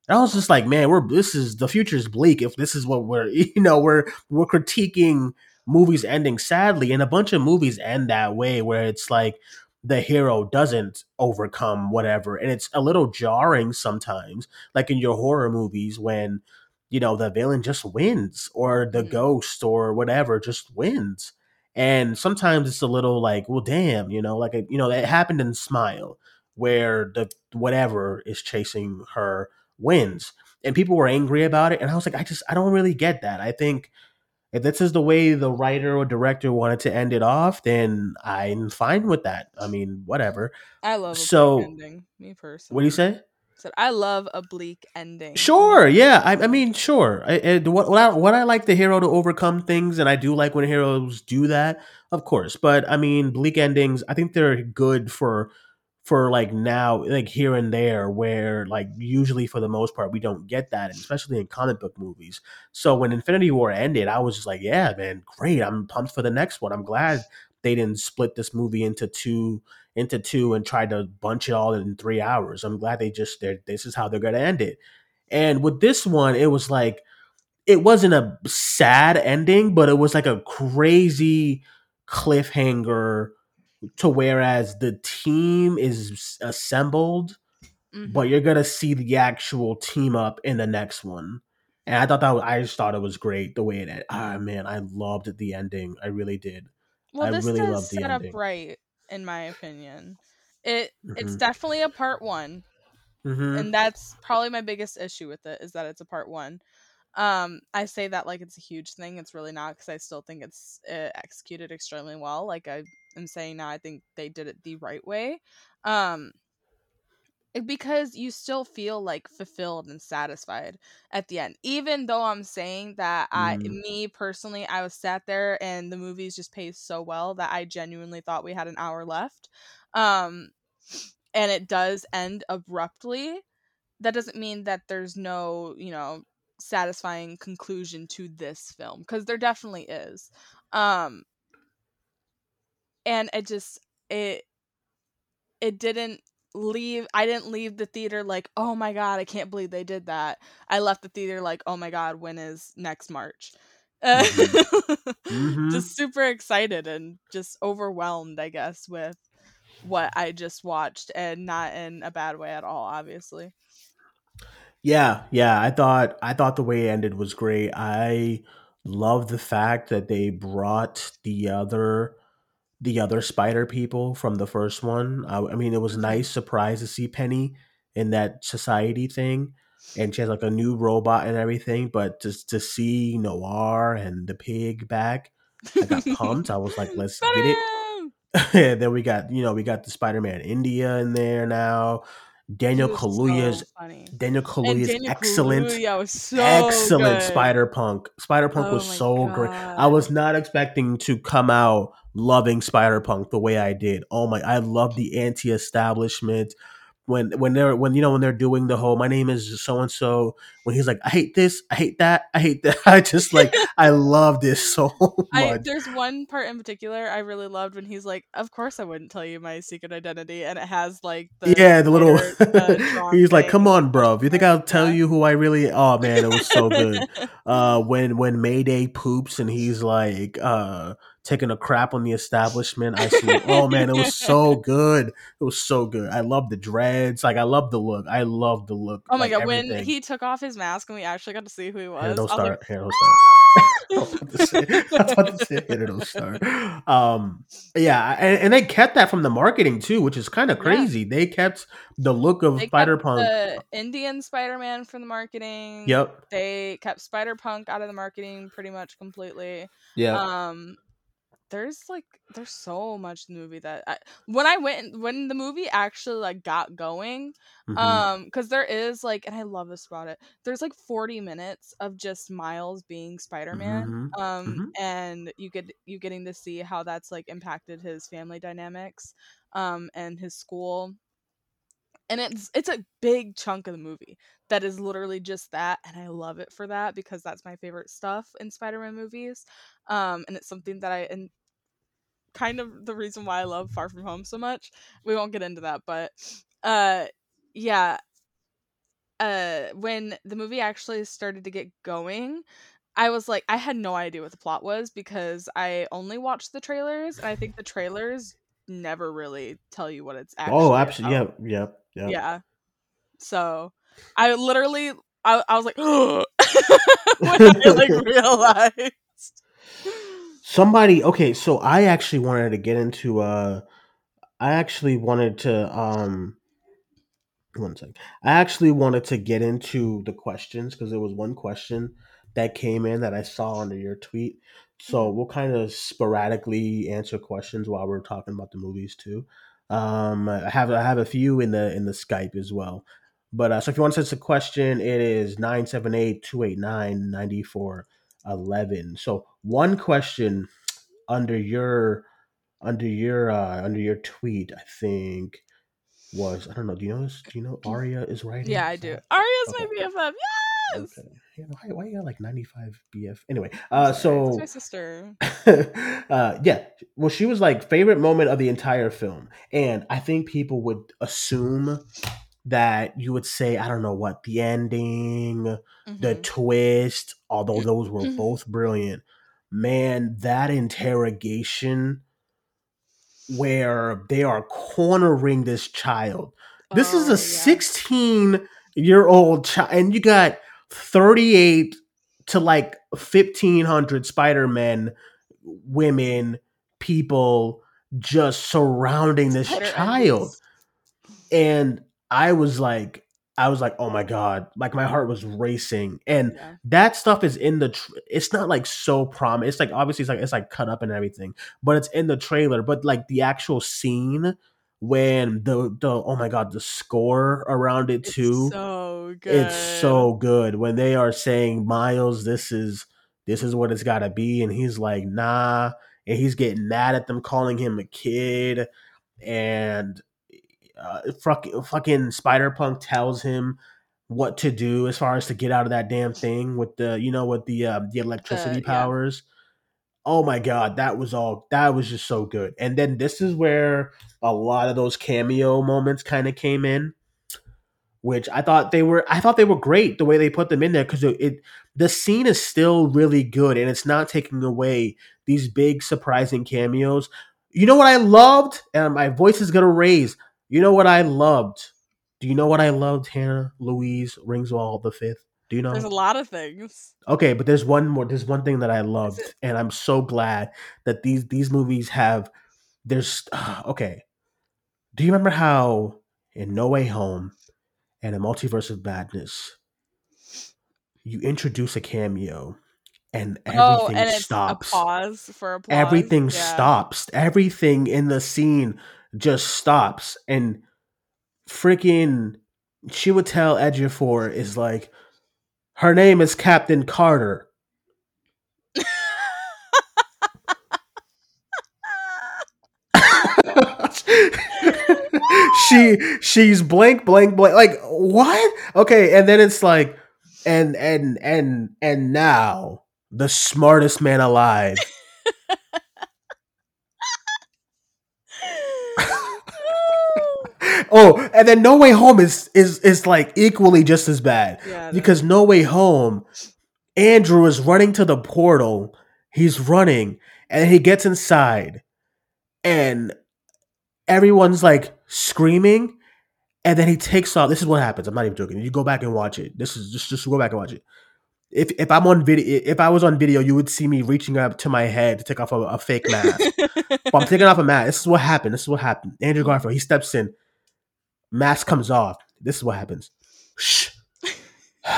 And I was just like, man, we're this is the future is bleak if this is what we're *laughs* you know we're we're critiquing movies ending sadly, and a bunch of movies end that way where it's like the hero doesn't overcome whatever, and it's a little jarring sometimes, like in your horror movies when you know the villain just wins or the Mhm. ghost or whatever just wins. And sometimes it's a little like, well, damn, you know, like you know, it happened in Smile, where the whatever is chasing her wins, and people were angry about it. And I was like, I just, I don't really get that. I think if this is the way the writer or director wanted to end it off, then I'm fine with that. I mean, whatever. I love a So, bleak ending. Me personally. What do you say? I Said I love a bleak ending. Sure, yeah. I, I mean, sure. I, I, what, what, I, what I like the hero to overcome things, and I do like when heroes do that, of course. But I mean, bleak endings, I think they're good for for like now, like here and there, where like usually for the most part we don't get that, especially in comic book movies. So when Infinity War ended, I was just like, yeah, man, great. I'm pumped for the next one. I'm glad they didn't split this movie into two into two and try to bunch it all in three hours. I'm glad they just they're this is how they're gonna end it. And with this one, it was like it wasn't a sad ending, but it was like a crazy cliffhanger to whereas the team is assembled, Mhm. but you're gonna see the actual team up in the next one. And I thought that was, I just thought it was great the way it ended. Ah man, I loved the ending. I really did. well, I this really the set up right, in my opinion. It it's Mhm. definitely a part one, Mm-hmm. and that's probably my biggest issue with it is that it's a part one. Um, I say that like it's a huge thing. It's really not because I still think it's uh, executed extremely well. Like I am saying now I think they did it the right way. Um because you still feel like fulfilled and satisfied at the end even though i'm saying that i Mm. me personally i was sat there and the movies just paced so well that i genuinely thought we had an hour left um and it does end abruptly that doesn't mean that there's no you know satisfying conclusion to this film because there definitely is um and it just it it didn't leave I didn't leave the theater like, "Oh my god, I can't believe they did that." I left the theater like, "Oh my god, when is next March?" Uh, Mhm. *laughs* just super excited and just overwhelmed, I guess, with what I just watched and not in a bad way at all, obviously. Yeah, yeah. I thought I thought the way it ended was great. I love the fact that they brought the other the other spider people from the first one. I, I mean, it was Mhm. nice surprise to see Penny in that society thing, and she has like a new robot and everything. But just to see Noir and the pig back, I got pumped. I was like, *laughs* let's get it. *laughs* And then we got you know we got the Spider-Man India in there now. Daniel Kaluuya's so. Daniel Kaluuya's Daniel excellent Kaluuya so excellent. Spider Punk. Spider Punk Oh was so great. I was not expecting to come out loving Spider Punk the way I did. Oh my! I love the anti-establishment when when they're when you know when they're doing the whole my name is so and so when he's like I hate this I hate that I hate that *laughs* I just like *laughs* I love this so I there's one part in particular I really loved when he's like, "Of course I wouldn't tell you my secret identity," and it has like the yeah, the little uh, *laughs* he's like, "Come on, bro. If you think I'll tell you who I really?" Oh man, it was so good. uh when when Mayday poops and he's like uh taking a crap on the establishment. I see. *laughs* Oh man, it was so good. It was so good. I love the dreads. Like I love the look. I love the look. Oh my like, god, when he took off his mask and we actually got to see who he was. Here, don't was like, start. Here, don't start. *laughs* I was about to say, about to say, don't start. Um, yeah, and, and they kept that from the marketing too, which is kind of Yeah. crazy. They kept the look of they Spider Punk. the Indian Spider-Man from the marketing. Yep. They kept Spider-Punk out of the marketing pretty much completely. Yeah. Um there's like there's so much in the movie that I, when I went when the movie actually like got going Mhm. um because there is like and i love this about it there's like 40 minutes of just miles being spider-man Mhm. um Mhm. and you get you getting to see how that's like impacted his family dynamics um and his school and it's it's a big chunk of the movie that is literally just that and i love it for that because that's my favorite stuff in spider-man movies um and it's something that i and kind of the reason why i love far from home so much we won't get into that but uh yeah uh when the movie actually started to get going i was like i had no idea what the plot was because i only watched the trailers and i think the *laughs* trailers never really tell you what it's actually oh, absolutely. about. Yep. Yep. Yep. yeah so i literally i, I was like *laughs* *laughs* when i like realized Somebody. Okay, so I actually wanted to get into. uh I actually wanted to. um One second. I actually wanted to get into the questions because there was one question that came in that I saw under your tweet. So Mhm. we'll kind of sporadically answer questions while we're talking about the movies too. Um, I have I have a few in the in the Skype as well. But uh, so if you want to send us a question, it is 978-289-9411. So one question under your under your uh under your tweet, I think was I don't know. Do you know this? Do you know Aria is writing? yeah i do aria's Okay. my bff yes Okay. Why, why you got like 95 BF? Anyway, uh, sorry, so my sister *laughs* uh, yeah, well, she was like favorite moment of the entire film, and I think people would assume that you would say I don't know what the ending, the Mhm. twist, although those were both brilliant. Man, that interrogation where they are cornering this child. This is Oh, a yeah. 16 year old child, and you got 38 to like 1500 Spider Men, women, people just surrounding this Spider child. And I was like, I was like, oh my god, like my heart was racing, and Yeah. that stuff is in the. Tr- it's not like so prom. It's like obviously it's like it's like cut up and everything, but it's in the trailer. But like the actual scene when the the oh my god the score around it It's too, so good. it's so good when they are saying Miles, this is this is what it's got to be, and he's like nah, and he's getting mad at them calling him a kid, and uh, fucking fucking Spider Punk tells him what to do as far as to get out of that damn thing with the you know with the um, the electricity Uh, yeah. powers. Oh my god, that was all that was just so good. And then this is where a lot of those cameo moments kind of came in, which I thought they were I thought they were great the way they put them in there because it, it the scene is still really good and it's not taking away these big surprising cameos. You know what I loved? And my voice is gonna raise. You know what I loved? Do you know what I loved, Hannah Louise Ringswall the fifth? Do you know? There's a lot of things. Okay, but there's one more. There's one thing that I loved, and I'm so glad that these these movies have. There's ah, okay. Do you remember how in No Way Home and a Multiverse of Madness, you introduce a cameo, and oh, everything oh, and stops. a pause for applause. Everything Yeah. stops. Everything in the scene just stops, and freaking she would Chiwetel Ejiofor is like, her name is Captain Carter. *laughs* she she's blank blank blank like what okay and then it's like and and and and now the smartest man alive *laughs* oh and then no way home is is is like equally just as bad. Yeah, because no way home andrew is running to the portal. He's running and he gets inside and everyone's like screaming and then he takes off. This is what happens. I'm not even joking. You go back and watch it. This is just just go back and watch it. If if i'm on video if i was on video you would see me reaching up to my head to take off a, a fake mask. *laughs* But i'm taking off a mask. This is what happened. This is what happened. Andrew garfield he steps in mask comes off this is what happens Shh. *sighs*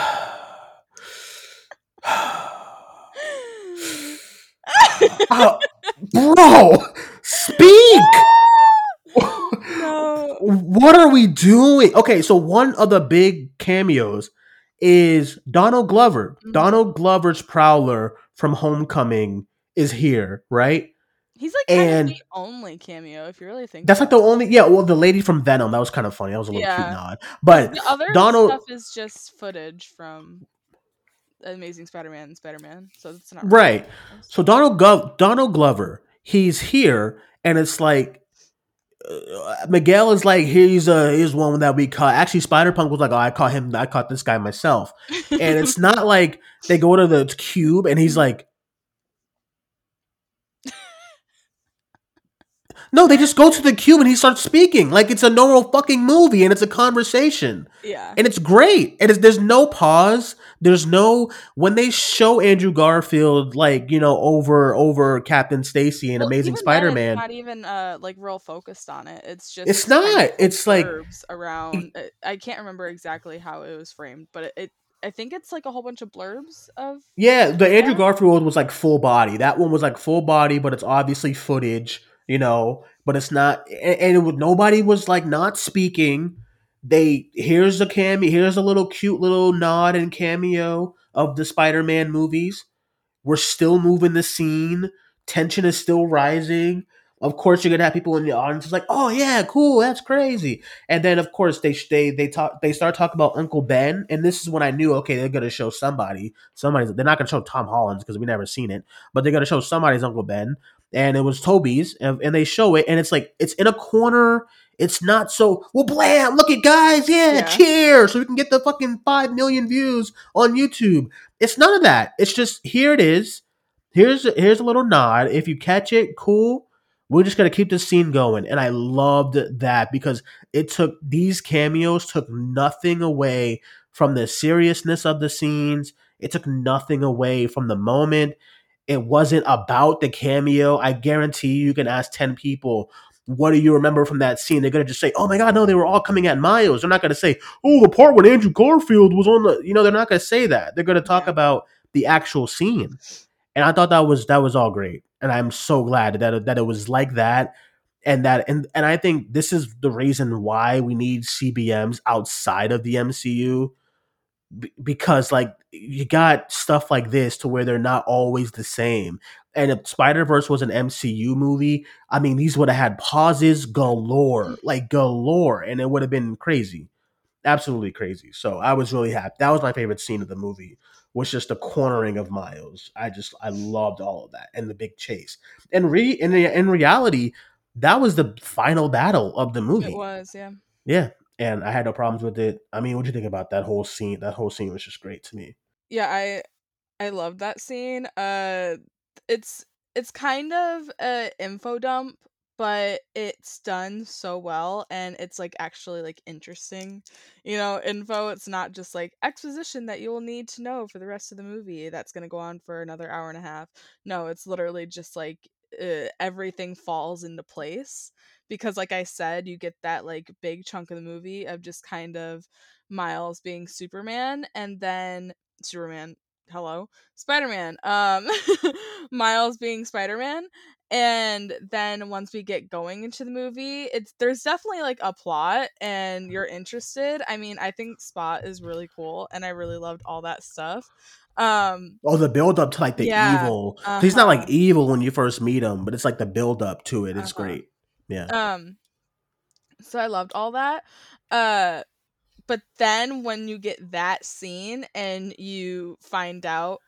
oh, bro speak no. what are we doing? Okay, so one of the big cameos is Donald Glover. Mhm. Donald Glover's Prowler from Homecoming is here, right? He's like kind And- of the only cameo, if you really think. That's like the only yeah. Well, the lady from Venom that was kind of funny. That was a little cute nod, but the other Donald- stuff is just footage from Amazing Spider-Man and Spider-Man, so it's not right. So Donald Gov- Donald Glover, he's here, and it's like uh, Miguel is like, he's a he's one that we caught. Actually, Spider Punk was like, oh, I caught him. I caught this guy myself. and it's *laughs* not like they go to the cube and he's like no they just go to the cube and he starts speaking like it's a normal fucking movie and it's a conversation yeah. and it's great and it's, there's no pause there's no when they show andrew garfield like you know over over captain stacy and Well, amazing spider-man It's not even uh like real focused on it. It's just It's not. It's like- around. I can't remember exactly how it was framed, but it, it I think it's like a whole bunch of blurbs of Yeah, the Andrew. Garfield was like full body. That one was like full body, but it's obviously footage, you know. But it's not, and, and it nobody was like not speaking. They here's a cameo, here's a little cute little nod and cameo of the Spider-Man movies. We're still moving the scene. Tension is still rising. Of course, you're gonna have people in the audience like, "Oh yeah, cool, that's crazy." And then, of course, they they they talk they start talking about Uncle Ben, and this is when I knew, okay, they're gonna show somebody. Somebody's they're not gonna show Tom Holland's because we never seen it, but they're gonna show somebody's Uncle Ben, and it was Toby's, and, and they show it, and it's like it's in a corner. It's not so well, blam! Look at guys, yeah, Yeah. cheer, so we can get the fucking five million views on YouTube. It's none of that. It's just here it is. Here's here's a little nod. If you catch it, cool. We're just gonna keep the scene going, and I loved that because it took these cameos took nothing away from the seriousness of the scenes. It took nothing away from the moment. It wasn't about the cameo. I guarantee you, you can ask ten people what do you remember from that scene? They're gonna just say, "Oh my God, no, they were all coming at Miles." They're not gonna say, "Oh, the part when Andrew Garfield was on the," you know, they're not gonna say that. They're gonna talk Yeah. about the actual scene, and I thought that was that was all great, and I'm so glad that that it was like that, and that and and I think this is the reason why we need CBMs outside of the MCU because like you got stuff like this to where they're not always the same. And if Spider Verse was an MCU movie, I mean, these would have had pauses galore, like galore, and it would have been crazy, absolutely crazy. So I was really happy. That was my favorite scene of the movie. Was just the cornering of Miles. I just I loved all of that and the big chase. And re in in reality, that was the final battle of the movie. It was, yeah. Yeah, and I had no problems with it. I mean, what do you think about that whole scene? That whole scene was just great to me. Yeah, I I love that scene. Uh it's it's kind of a info dump, but it's done so well and it's like actually like interesting. You know, info it's not just like exposition that you will need to know for the rest of the movie that's going to go on for another hour and a half. No, it's literally just like uh, everything falls into place because like I said, you get that like big chunk of the movie of just kind of Miles being Superman and then Superman, hello, Spider-Man. Um *laughs* Miles being Spider-Man and then once we get going into the movie, it's there's definitely like a plot and you're interested. I mean, I think Spot is really cool and I really loved all that stuff. Um Oh, the build up to like the Yeah, evil. He's not uh-huh. like evil when you first meet him, but it's like the build up to it. It's Uh-huh. great. Yeah. um so I loved all that. Uh but then when you get that scene and you find out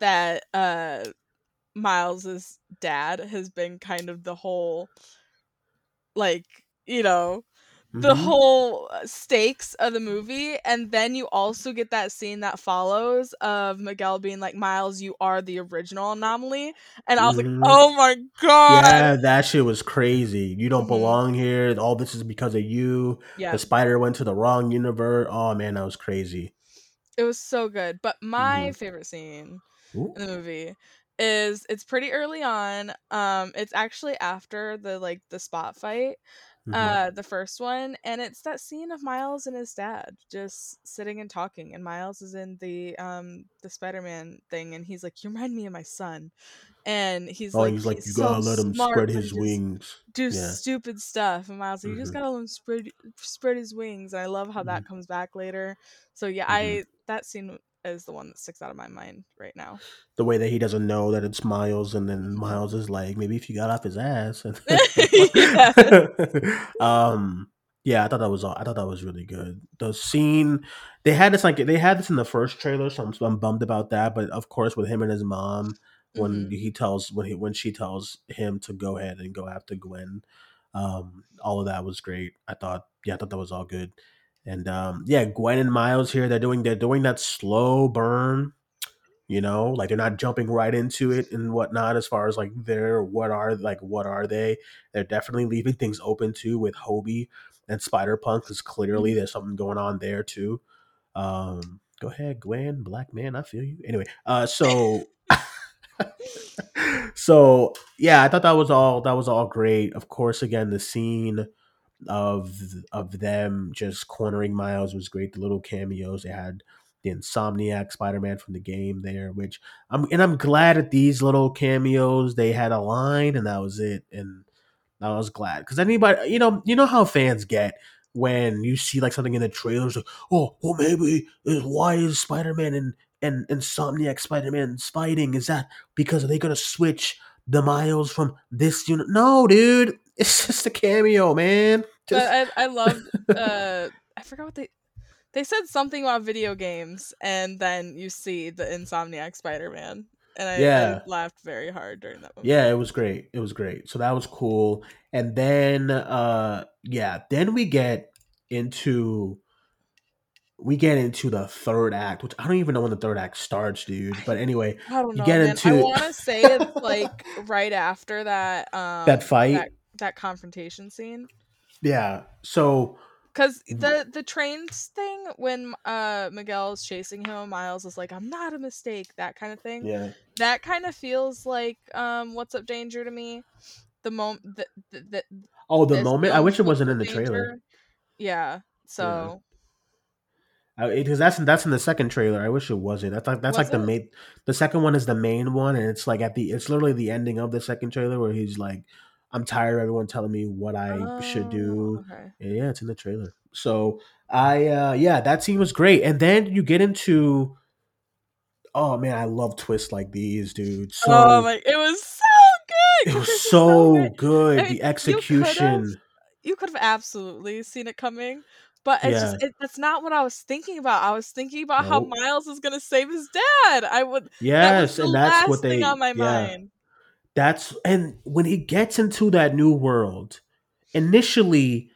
that uh Miles's dad has been kind of the whole like, you know, the Mhm. whole uh, stakes of the movie and then you also get that scene that follows of Miguel being like Miles you are the original anomaly and I was like Mhm. oh my god Yeah, that shit was crazy. You don't Mhm. belong here. All this is because of you. yeah The spider went to the wrong universe. Oh man, that was crazy. it was so good but my Mhm. favorite scene Ooh. in the movie is it's pretty early on um it's actually after the like the spot fight Mhm. uh the first one and it's that scene of miles and his dad just sitting and talking and miles is in the um the spider-man thing and he's like you remind me of my son and he's oh, like he's like, he's you so gotta let him spread his wings. do Yeah. stupid stuff and miles like you just Mhm. gotta let him spread spread his wings and i love how that comes back later so yeah Mhm. i that scene is the one that sticks out of my mind right now The way that he doesn't know that it's Miles, and then Miles is like, maybe if you got off his ass. *laughs* *laughs* And um, yeah, I thought that was all. I thought that was really good. The scene they had this like they had this in the first trailer, so I'm, so I'm bummed about that. But of course, with him and his mom, when Mhm. he tells when he when she tells him to go ahead and go after Gwen, um, all of that was great. I thought, yeah, I thought that was all good. And um, yeah, Gwen and Miles here, they're doing they're doing that slow burn you know like they're not jumping right into it and whatnot as far as like they're what are like what are they? They're definitely leaving things open too with hobie and spider punk because clearly there's something going on there too. Um go ahead gwen black man i feel you. Anyway uh so *laughs* so yeah i thought that was all that was all great. Of course again the scene of of them just cornering Miles was great. The little cameos they had, the Insomniac Spider Man from the game there, which I'm and I'm glad at these little cameos they had a line and that was it. And I was glad because anybody, you know, you know how fans get when you see like something in the trailers, like, oh, well, maybe why is Spider Man and and Insomniac Spider Man's fighting? Is that because are they gonna switch the Miles from this unit? No, dude, *laughs* it's just a cameo, man. Just I I loved *laughs* uh I forgot what they they said something about video games and then you see the Insomniac Spider-Man and I, I Yeah. laughed very hard during that movie. Yeah, it was great. It was great. So that was cool. And then uh yeah, then we get into we get into the third act, which I don't even know when the third act starts, dude. But anyway, I don't you know, get man. I want to say it's like *laughs* right after that um fight? that, that confrontation scene yeah. So cuz Mm. the the trains thing when uh Miguel's chasing him Miles is like I'm not a mistake that kind of thing. yeah. That kind of feels like um what's up danger to me. The moment that, that, Oh, the moment. I wish it wasn't in the trailer. Danger. Yeah. Yeah, So because that's that's in the second trailer. I wish it wasn't. That's like that's was like the it? main. The second one is the main one, and it's like at the. It's literally the ending of the second trailer where he's like, "I'm tired of everyone telling me what I should Oh, do." okay. Yeah, it's in the trailer. So I, uh yeah, that scene was great, and then you get into. Oh man, I love twists like these, dude. Oh So my! It was so good. It *laughs* was is so good. good. I mean, The you could have, execution. you could have absolutely seen it coming, but it's just Yeah. it, that's not what I was thinking about. I was thinking about how Miles is gonna save his dad. I would. That was Yes, the and that's what they. on my Yeah, mind. That's and when he gets into that new world, initially,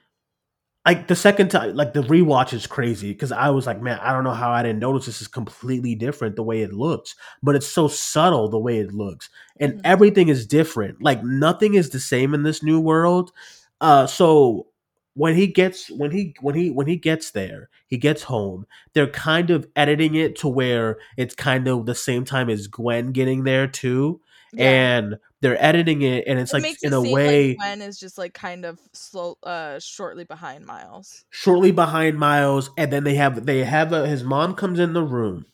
like the second time, like the rewatch is crazy because I was like, man, I don't know how I didn't notice this is completely different the way it looks, but it's so subtle the way it looks, and Mhm. everything is different. Like nothing is the same in this new world. Uh, so when he gets when he when he when he gets there, he gets home. They're kind of editing it to where it's kind of the same time as Gwen getting there too, Yeah. and they're editing it, and it's It like in it a way like Gwen is just like kind of slow, uh, shortly behind Miles. shortly behind Miles, and then they have they have a, his mom comes in the room.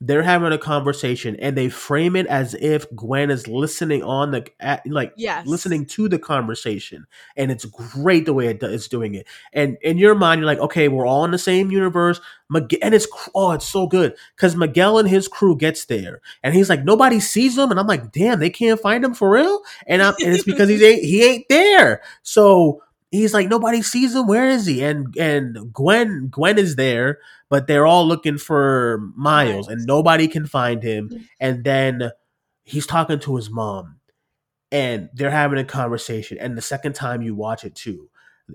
They're having a conversation, and they frame it as if Gwen is listening on the at, like Yes. listening to the conversation, and it's great the way it, do- it's doing it. And in your mind, you're like, okay, we're all in the same universe. Miguel, and it's oh, it's so good because Miguel and his crew gets there, and he's like, nobody sees them and I'm like, damn, they can't find him for real, and I'm, and it's *laughs* because he's ain't he ain't there. So he's like, nobody sees him. Where is he? And and Gwen Gwen is there, but they're all looking for Miles, and nobody can find him. And then he's talking to his mom, and they're having a conversation. And the second time you watch it too,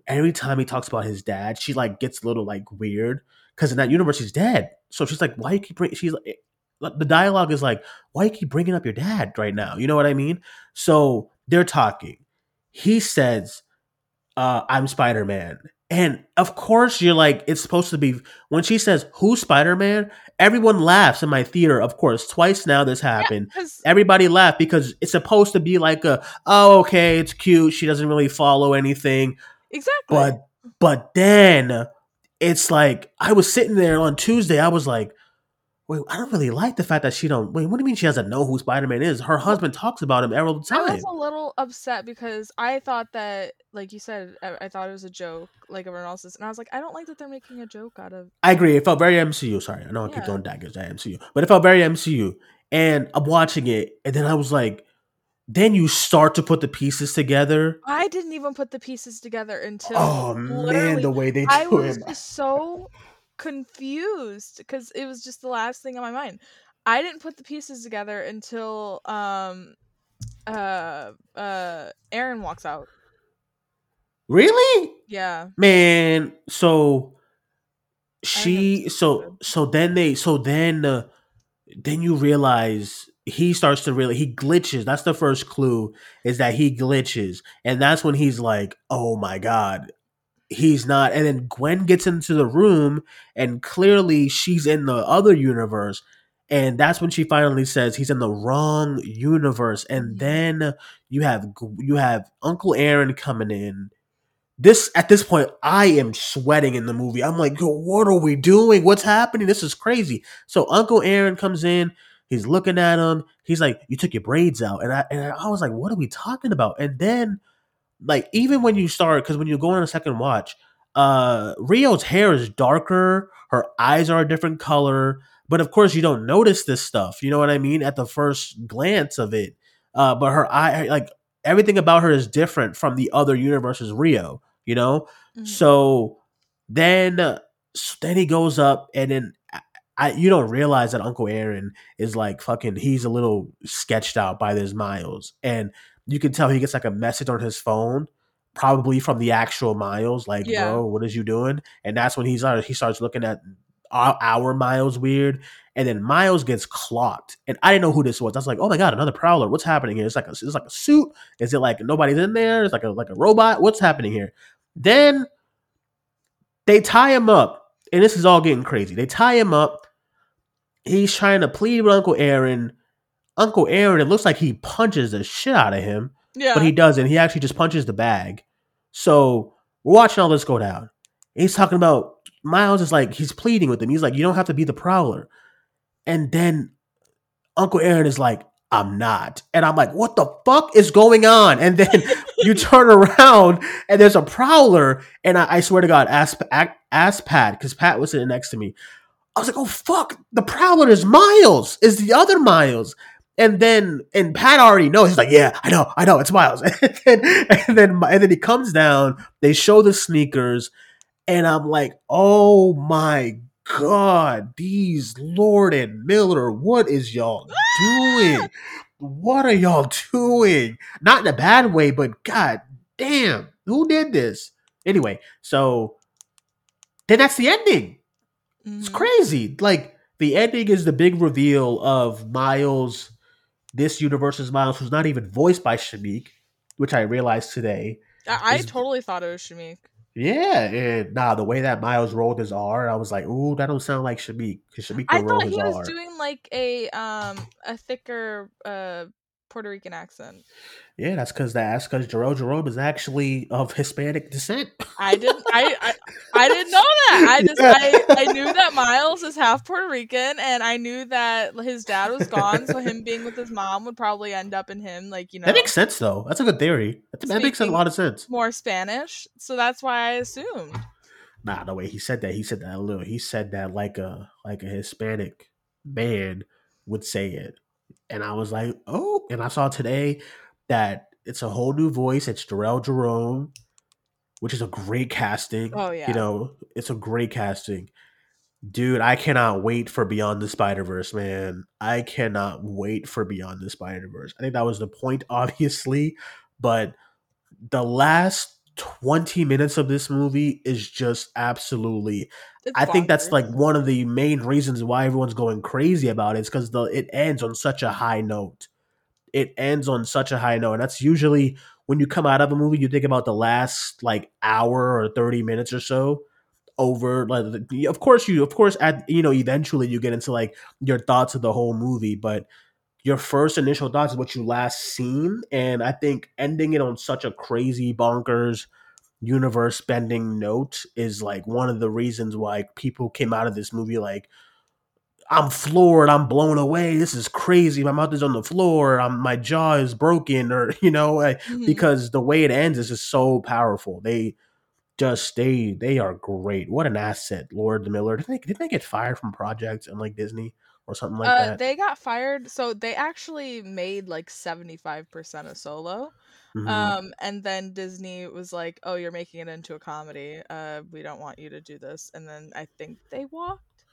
every time he talks about his dad, she like gets a little like weird because in that universe he's dead. So she's like, why you keep bring? She's like, the dialogue is like, why you keep bringing up your dad right now? You know what I mean? So they're talking. He says, uh, "I'm Spider Man." And of course, you're like, it's supposed to be. When she says, Who's Spider Man? Everyone laughs in my theater. Of course, twice now this happened. because Everybody laughed because it's supposed to be like a, oh, okay, it's cute. She doesn't really follow anything. exactly. But, but then it's like, I was sitting there on Tuesday. I was like, wait, I don't really like the fact that she don't. Wait, what do you mean she doesn't know who Spider Man is? Her husband talks about him all the I was a little upset because I thought that, like you said, I, I thought it was a joke, like everyone else's, and I was like, I don't like that they're making a joke out of. I agree. It felt very MCU. Sorry, I know I keep Yeah. going daggers at MCU, but it felt very MCU. And I'm watching it, and then I was like, then you start to put the pieces together. I didn't even put the pieces together until Oh man, the way they I do was him. just so confused because it was just the last thing on my mind. I didn't put the pieces together until um uh uh Aaron walks out. Really, Yeah. man. So she, so so then they, so then, uh, then you realize he starts to really he glitches. That's the first clue is that he glitches, and that's when he's like, "Oh my god, he's not." And then Gwen gets into the room, and clearly she's in the other universe, and that's when she finally says he's in the wrong universe. And Mhm. then you have you have Uncle Aaron coming in. This at this point, I am sweating in the movie. I'm like, what are we doing? What's happening? This is crazy." So Uncle Aaron comes in. He's looking at him. He's like, "You took your braids out," and I and I was like, "What are we talking about?" And then, like, even when you start, because when you go on a second watch, uh, Rio's hair is darker. Her eyes are a different color, but of course, you don't notice this stuff. You know what I mean? At the first glance of it, uh, but her eye, like everything about her, is different from the other universe's Rio. You know, Mhm. so then, uh, then he goes up, and then I, you don't realize that Uncle Aaron is like fucking. He's a little sketched out by this Miles, and you can tell he gets like a message on his phone, probably from the actual Miles. Like, Yeah. bro, what is you doing? And that's when he's he starts looking at our, our Miles weird, and then Miles gets clocked, and I didn't know who this was. I was like, oh my god, another Prowler. What's happening here? It's like a, it's like a suit. Is it like nobody's in there? It's like a like a robot. What's happening here? Then they tie him up, and this is all getting crazy. They tie him up. He's trying to plead with Uncle Aaron. Uncle Aaron, it looks like he punches the shit out of him, Yeah. but he doesn't. He actually just punches the bag. So we're watching all this go down. he's talking about Miles is like he's pleading with him. He's like, you don't have to be the prowler. And then Uncle Aaron is like, I'm not. And I'm like, what the fuck is going on? And then *laughs* you turn around and there's a prowler. And I, I swear to God, ask, ask Pat, because Pat was sitting next to me. I was like, oh fuck, the prowler is Miles, is the other Miles. And then and Pat already knows. He's like, yeah, I know, I know, it's Miles. *laughs* and, then, and then and then he comes down. They show the sneakers, and I'm like, oh my god, these Lord and Miller, what is y'all doing? what are y'all doing? Not in a bad way, but god damn, who did this? Anyway, so then that's the ending. Mm-hmm. It's crazy. Like the ending is the big reveal of Miles this universe's Miles, who's not even voiced by Shameik, which I realized today. I, I totally thought it was Shameik. Yeah, and nah, the way that Miles rolled his R, I was like, "Ooh, that don't sound like Shameik." Because Shameik I thought he was R. doing like a um a thicker uh Puerto Rican accent. Yeah, that's because that's because Jharrel Jerome is actually of Hispanic descent. I didn't. *laughs* I, I I didn't know that. I just yeah. I, I knew that Miles is half Puerto Rican, and I knew that his dad was gone, so him being with his mom would probably end up in him, like you know. That makes sense, though. That's a good theory. That, that makes a lot of sense. More Spanish, so that's why I assumed. Nah, the way he said that, he said that a little. He said that like a like a Hispanic man would say it and I was like, oh, and I saw today that it's a whole new voice. It's Jharrel Jerome, which is a great casting. Oh yeah, you know, it's a great casting. Dude, I cannot wait for Beyond the Spider Verse, man. I cannot wait for Beyond the Spider Verse. I think that was the point, *laughs* obviously, but the last 20 minutes of this movie is just absolutely it's I bonkers. think that's like one of the main reasons why everyone's going crazy about it is because the it ends on such a high note. It ends on such a high note. And that's usually when you come out of a movie, you think about the last like hour or 30 minutes or so over like of course you of course at you know eventually you get into like your thoughts of the whole movie but your first initial thoughts is what you last seen, and I think ending it on such a crazy bonkers universe bending note is like one of the reasons why people came out of this movie like I'm floored, I'm blown away. This is crazy. My mouth is on the floor. I'm, my jaw is broken, or *laughs* you know, I, mm-hmm. because the way it ends is just so powerful. They just they they are great. What an asset, Lord Miller. Did they did they get fired from projects and like Disney? Or something like uh, that? They got fired. So they actually made like 75% of Solo. Mm-hmm. Um, and then Disney was like, "Oh, you're making it into a comedy. Uh, we don't want you to do this." And then I think they walked.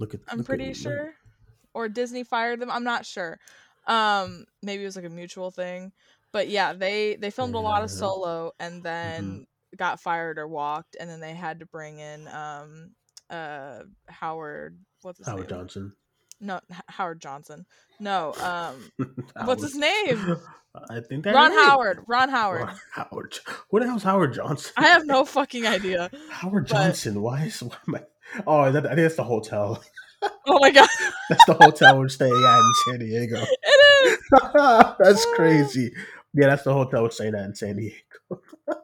Look at. I'm look pretty at, sure, look. or Disney fired them. I'm not sure. Um, maybe it was like a mutual thing, but yeah, they they filmed yeah. a lot of Solo and then mm-hmm. got fired or walked, and then they had to bring in um uh Howard what's his Howard name? Johnson no Howard Johnson. No, um, *laughs* what's his name? *gasps* I think that Ron Howard. Ron Howard. Ron Howard. What the hell's Howard Johnson? I have no fucking idea. *laughs* Howard Johnson. But... Why is? Why am I... Oh, that, I think that's the hotel. *laughs* Oh my god. that's the hotel we're staying at in San Diego. It is. that's crazy. Yeah, that's the hotel we're staying at in San Diego. All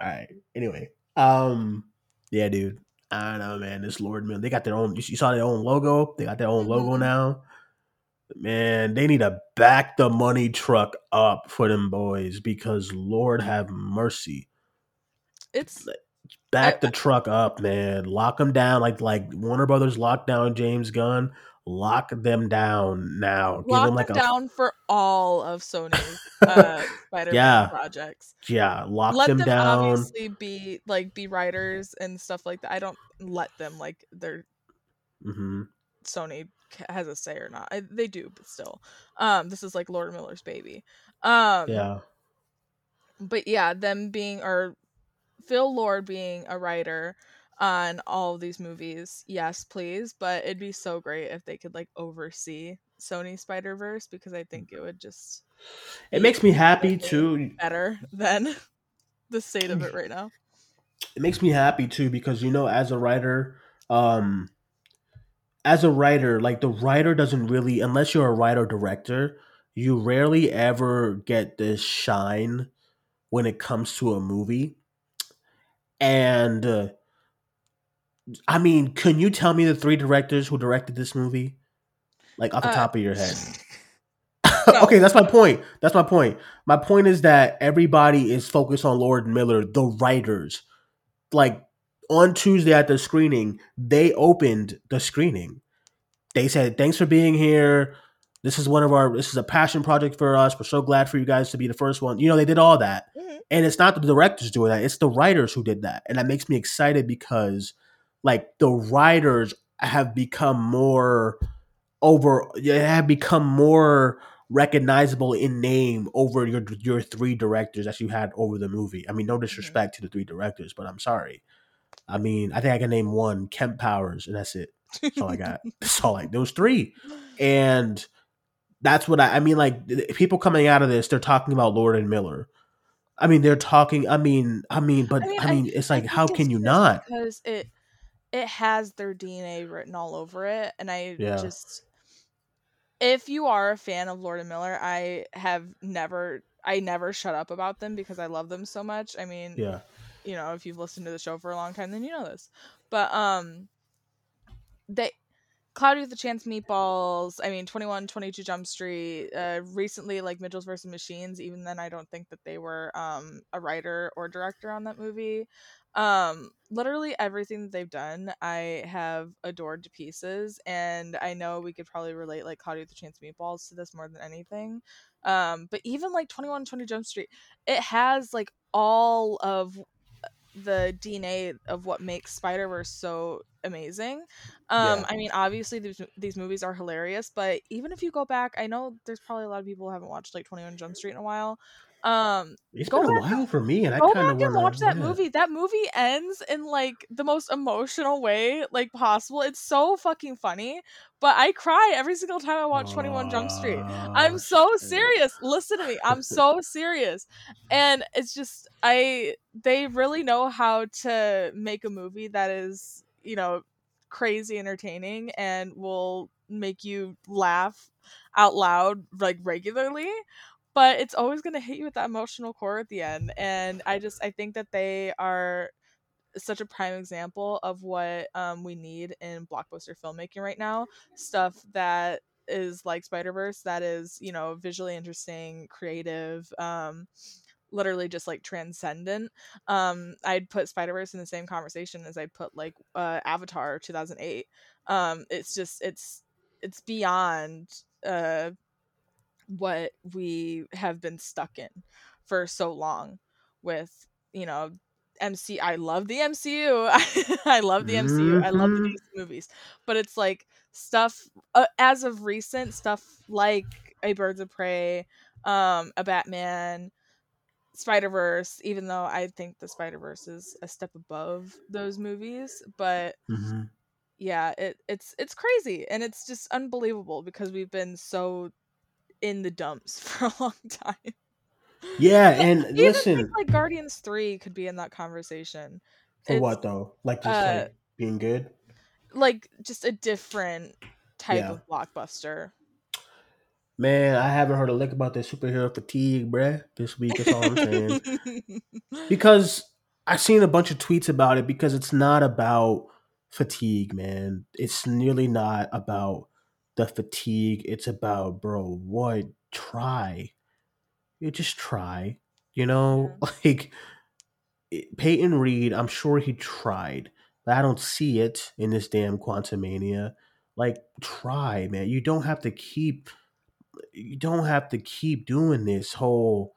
right. Anyway, um, yeah, dude. I know, man. This Lord man, they got their own. You saw their own logo. They got their own logo mm-hmm. now. Man, they need to back the money truck up for them boys because Lord have mercy. It's back I, the truck up, man. Lock them down like like Warner Brothers locked down James Gunn lock them down now. Lock them like them a... down for all of Sony's *laughs* uh, Spider-Man yeah. projects. Yeah, lock let them, them down. Obviously, be like be writers and stuff like that. I don't let them like they're mm-hmm. Sony has a say or not. I, they do, but still, um, this is like Lord Miller's baby. Um, yeah. But yeah, them being or Phil Lord being a writer on all of these movies, yes, please. But it'd be so great if they could like oversee Sony Spider Verse because I think it would just. It makes me happy too. Better *laughs* than the state of it right now. It makes me happy too because you know, as a writer, um, as a writer, like the writer doesn't really, unless you're a writer director, you rarely ever get this shine when it comes to a movie. And uh, I mean, can you tell me the three directors who directed this movie? Like off the Uh, top of your head. *laughs* *laughs* No. okay, that's my point. That's my point. My point is that everybody is focused on Lord Miller, the writers. Like on Tuesday at the screening, they opened the screening. They said, "Thanks for being here. This is one of our. This is a passion project for us. We're so glad for you guys to be the first one." You know, they did all that, Mhm. and it's not the directors doing that; it's the writers who did that, and that makes me excited because, like, the writers have become more over. They have become more recognizable in name over your your three directors that you had over the movie. I mean, no mm-hmm. disrespect to the three directors, but I'm sorry. I mean, I think I can name one, Kemp Powers, and that's it. That's all I got. *laughs* That's all I. Those three, and that's what I. I mean, like people coming out of this, they're talking about Lord and Miller. I mean, they're talking. I mean, I mean, but I I mean, mean, I- it's like, how it's can you not? Because it it has their DNA written all over it, and I Yeah. just if you are a fan of Lord and Miller, I have never I never shut up about them because I love them so much. I mean, Yeah, you know, if you've listened to the show for a long time, then you know this. But um they Cloudy with the Chance Meatballs, I mean 21 22 Jump Street, uh recently like Mitchell's versus Machines, even then I don't think that they were um a writer or director on that movie. Um literally everything that they've done I have adored to pieces and I know we could probably relate like Cloudy with the Chance Meatballs to this more than anything. Um but even like 21 20 Jump Street, it has like all of the DNA of what makes Spider Verse so amazing. Um, Yeah. I mean, obviously these these movies are hilarious, but even if you go back, I know there's probably a lot of people who haven't watched like Twenty One Jump Street in a while. Um, it's Go been a while for me, and I kind of want watch to that movie. That movie ends in like the most emotional way like possible. It's so fucking funny, but I cry every single time I watch Twenty One Jump Street. I'm so serious. Listen to me. I'm *laughs* so serious. And it's just I they really know how to make a movie that is, you know, crazy entertaining and will make you laugh out loud like regularly. But it's always going to hit you with that emotional core at the end. And I just I think that they are such a prime example of what um, we need in blockbuster filmmaking right now. Stuff that is like Spider Verse, that is you know visually interesting, creative, um, literally just like transcendent. Um, I'd put Spider Verse in the same conversation as I'd put like uh, Avatar 2008. Um, it's just it's it's beyond uh, what we have been stuck in for so long with you know MC I love the MCU. *laughs* I love the MCU. I love the Mhm. DC movies. But it's like stuff uh, as of recent stuff like a Birds of Prey, um a Batman, Spider-Verse even though I think the Spider-Verse is a step above those movies, but Mhm. yeah, it it's it's crazy and it's just unbelievable because we've been so in the dumps *laughs* for a long time. Yeah, *laughs* and Even listen, like Guardians 3 could be in that conversation. for It's what though? Like just uh, like being good. like just a different type Yeah. of blockbuster. Man, I haven't heard a lick about that superhero fatigue, bruh, this week. That's all I'm saying. *laughs* because I've seen a bunch of tweets about it because it's not about fatigue, man. It's nearly not about the fatigue. It's about, bro, what? Try. You just try. You know, *laughs* like Peyton Reed, I'm sure he tried, but I don't see it in this damn Quantumania. Like, try, man. You don't have to keep. You don't have to keep doing this whole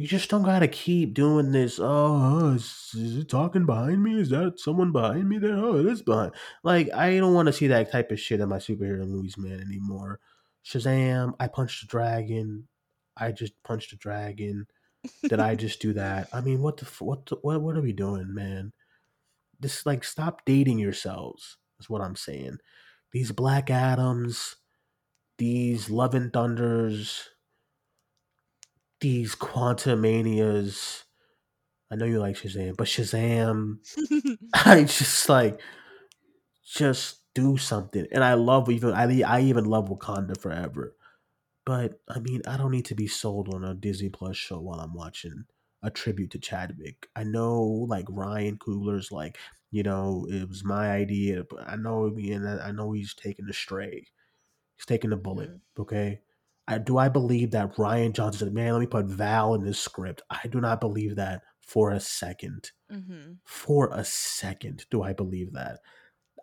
you just don't gotta keep doing this. Oh, is, is it talking behind me? Is that someone behind me there? Oh, it is behind. Like, I don't want to see that type of shit in my superhero movies, man, anymore. Shazam! I punched a dragon. I just punched a dragon. Did I just do that? I mean, what the what the, what what are we doing, man? This like stop dating yourselves. Is what I'm saying. These Black Adams, these Love and Thunders, these Quantumanias. I know you like Shazam, but Shazam, *laughs* I just like just do something. And I love even I I even love Wakanda Forever. But I mean, I don't need to be sold on a Disney Plus show while I'm watching a tribute to Chadwick. I know like Ryan Coogler's like, you know, it was my idea, but I know and I know he's taking the stray. He's taking the bullet. Mhm. Okay. I, do I believe that Ryan Johnson said, man, let me put Val in this script? I do not believe that for a second. Mhm. For a second, do I believe that?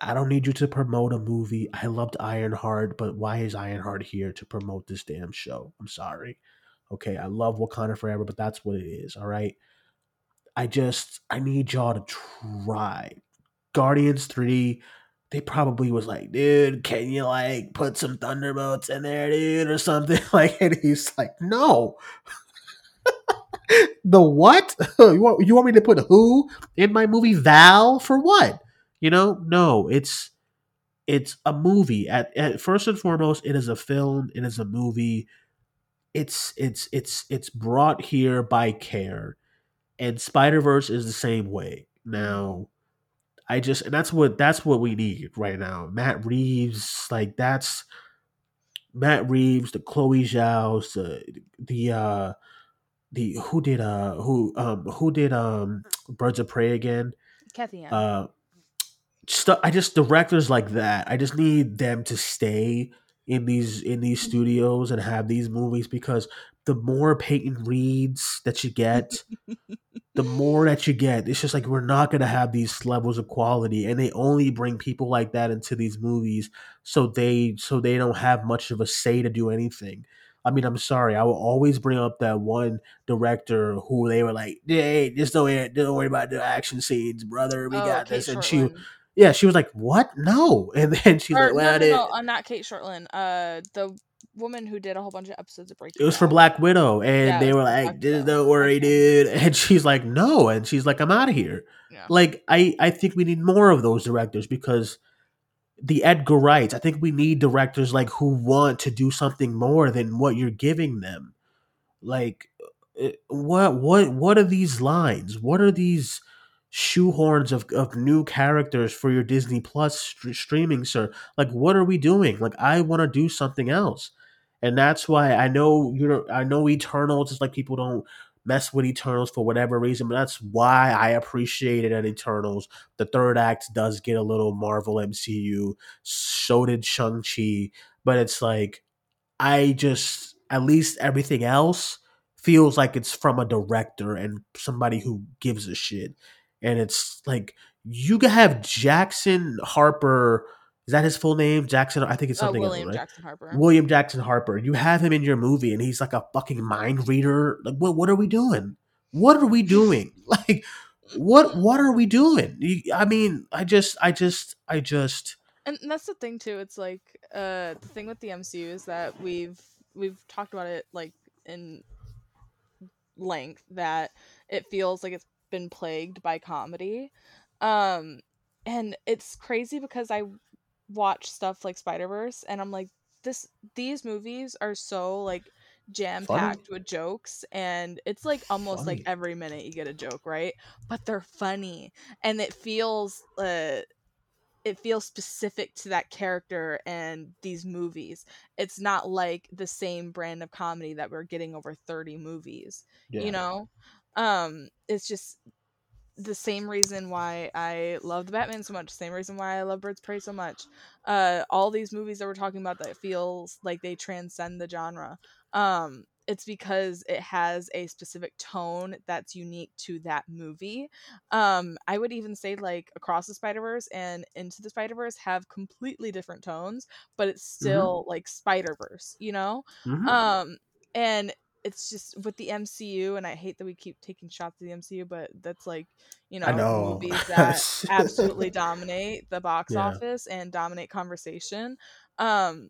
I don't need you to promote a movie. I loved Ironheart, but why is Ironheart here to promote this damn show? I'm sorry. Okay, I love Wakanda Forever, but that's what it is, all right? I just I need y'all to try. Guardians 3, they probably was like, dude, can you like put some Thunderbolts in there, dude, or something? *laughs* Like, and he's like, no. *laughs* the what? *laughs* you want you want me to put who in my movie? Val for what? You know, no. It's it's a movie. At, at first and foremost, it is a film. It is a movie. It's it's it's it's brought here by care, and Spider Verse is the same way. Now, I just and that's what that's what we need right now. Matt Reeves, like that's Matt Reeves, the Chloe Zhao's, the the uh the who did uh who um who did um Birds of Prey again? Cathy Yan. Uh stu- I just directors like that. I just need them to stay in these in these studios and have these movies because the more Peyton Reeds that you get, *laughs* the more that you get, it's just like we're not gonna have these levels of quality, and they only bring people like that into these movies so they so they don't have much of a say to do anything. I mean, I'm sorry, I will always bring up that one director who they were like, "Hey, just don't worry, don't worry about the action scenes, brother. We oh, got Kate this." And she, yeah, she was like, "What? No!" *laughs* And then she's Or, like, "Well, no, no, no, uh, not Cate Shortland. Uh, the woman who did a whole bunch of episodes of Breaking it was for Black Widow," and Yeah, they were like, Black "Just Widow. don't worry, dude." And she's like, "No," and she's like, "I'm out of here." Yeah. Like, I I think we need more of those directors because the Edgar Wrights. I think we need directors like who want to do something more than what you're giving them. Like, uh, what what what are these lines? What are these shoehorns of, of new characters for your Disney Plus st- streaming sir? Like, what are we doing? Like, I want to do something else, and that's why I know you know I know Eternals is like people don't mess with Eternals for whatever reason, but that's why I appreciated at Eternals. The third act does get a little Marvel MCU. So did Shang Chi, but it's like I just at least everything else feels like it's from a director and somebody who gives a shit. And it's like you could have Jackson Harper. Is that his full name? Jackson. I think it's Uh, something else, right? Jackson Harper. William Jackson Harper. You have him in your movie, and he's like a fucking mind reader. Like, what? What are we doing? What are we doing? *laughs* Like, what? What are we doing? I mean, I just, I just, I just. and and that's the thing too it's like uh the thing with the mcu is that we've we've talked about it like in length that it feels like it's been plagued by comedy um and it's crazy because i watch stuff like spider-verse and i'm like this these movies are so like jam packed with jokes and it's like almost like every minute you get a joke right but they're funny and it feels uh it feels specific to that character and these movies. It's not like the same brand of comedy that we're getting over 30 movies. You know? Um it's just the same reason why I love the Batman so much, same reason why I love Birds of Prey so much. Uh all these movies that we're talking about that feels like they transcend the genre. Um it's because it has a specific tone that's unique to that movie um i would even say like across the spider-verse and into the spider-verse have completely different tones but it's still like spider-verse you know Mhm. um and it's just with the mcu and i hate that we keep taking shots at the mcu but that's like you know, know. movies *laughs* that absolutely *laughs* dominate the box Yeah. office and dominate conversation um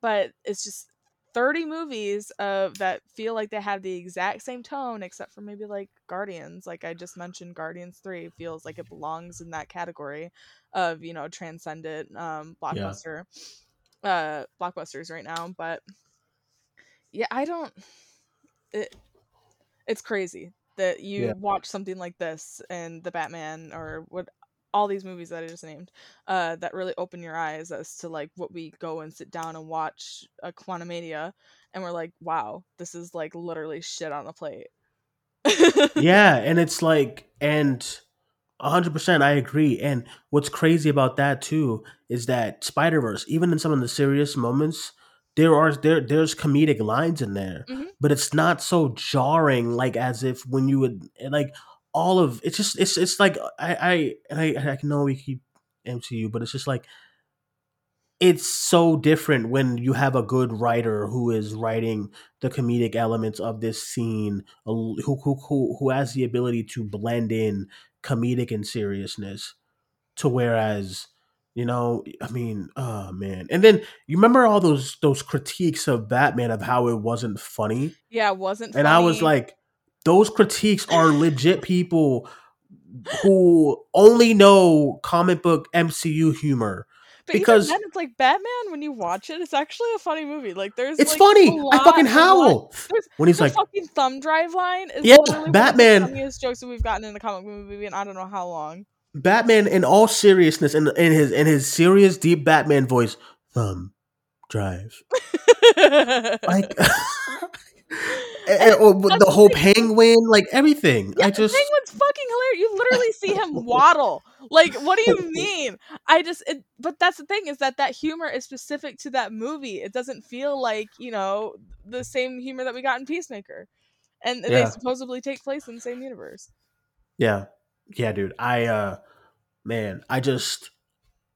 but it's just 30 movies of that feel like they have the exact same tone except for maybe like Guardians like I just mentioned Guardians 3 feels like it belongs in that category of you know transcendent um blockbuster uh blockbusters right now but yeah I don't it it's crazy that you Yeah. watch something like this and the Batman or what all these movies that I just named uh, that really open your eyes as to like what we go and sit down and watch a Quantumania and we're like, wow, this is like literally shit on the plate. *laughs* yeah, and it's like and 100% I agree. And what's crazy about that too is that Spider-Verse, even in some of the serious moments, there are there there's comedic lines in there, Mhm. but it's not so jarring like as if when you would like all of it's just it's it's like I I I I know we keep MCU, but it's just like it's so different when you have a good writer who is writing the comedic elements of this scene, who who who, who has the ability to blend in comedic and seriousness to whereas you know i mean oh man and then you remember all those those critiques of batman of how it wasn't funny Yeah, it wasn't and i was like those critiques *laughs* are legit people who only know comic book mcu humor But because then, it's like Batman. When you watch it, it's actually a funny movie. Like there's it's like funny i fucking howl *laughs* when he's the like fucking thumb drive line is Yeah, Batman- one of the funniest jokes that we've gotten in a comic movie in I don't know how long. Batman in all seriousness in, in his in his serious deep batman voice thumb drive *laughs* like *laughs* eh, eh, and- oh, or the the whole penguin like everything Yeah, i just Penguin's fucking hilarious. You literally see him waddle. Like, what do you *laughs* mean? I just, it, but that's the thing is that that humor is specific to that movie. It doesn't feel like you know the same humor that we got in Peacemaker, and they supposedly take place in the same universe. Yeah. Yeah, dude. I uh man, I just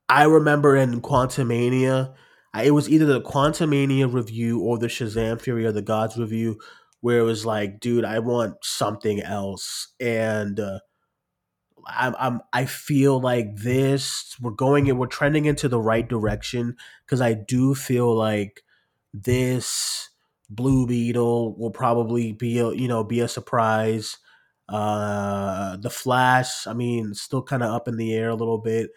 I remember in Quantumania, I, it was either the Quantumania review or the Shazam Fury of the Gods review where it was like, dude, I want something else. And uh I'm, I'm I feel like this we're going in we're trending into the right direction because I do feel like this Blue Beetle will probably be a you know be a surprise. Uh, the Flash, I mean, still kind of up in the air a little bit.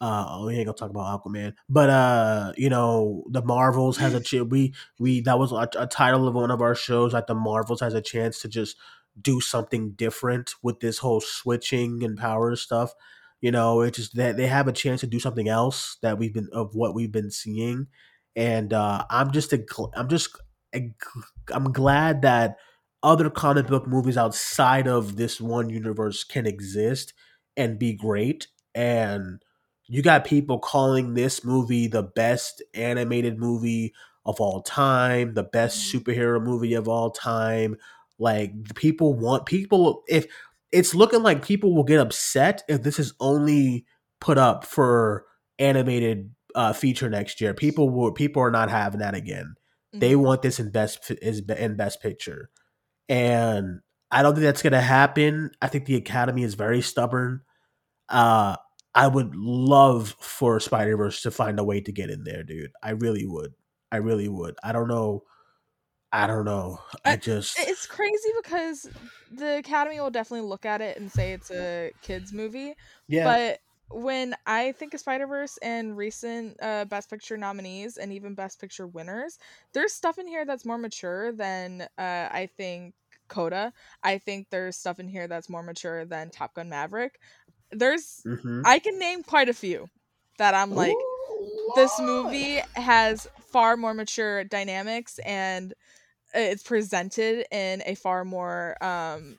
Uh, we ain't gonna talk about Aquaman, but uh, you know, the Marvels has a *laughs* ch- we we that was a, a title of one of our shows. Like the Marvels has a chance to just do something different with this whole switching and power stuff. You know, it's just that they have a chance to do something else that we've been of what we've been seeing, and uh, I'm just a, gl- I'm just a, I'm glad that other comic book movies outside of this one universe can exist and be great and you got people calling this movie the best animated movie of all time, the best superhero movie of all time. Like people want people if it's looking like people will get upset if this is only put up for animated uh, feature next year. People will people are not having that again. They Mhm. want this in best is in best picture, and I don't think that's gonna happen. I think the Academy is very stubborn. Uh, I would love for Spider Verse to find a way to get in there, dude. I really would. I really would. I don't know. I don't know. I I- just It's crazy because the Academy will definitely look at it and say it's a kids movie, yeah. but when I think of Spider Verse and recent uh, Best Picture nominees and even Best Picture winners, there's stuff in here that's more mature than uh, I think Coda. I think there's stuff in here that's more mature than Top Gun Maverick. There's Mhm. I can name quite a few that I'm like this movie has far more mature dynamics and it's presented in a far more um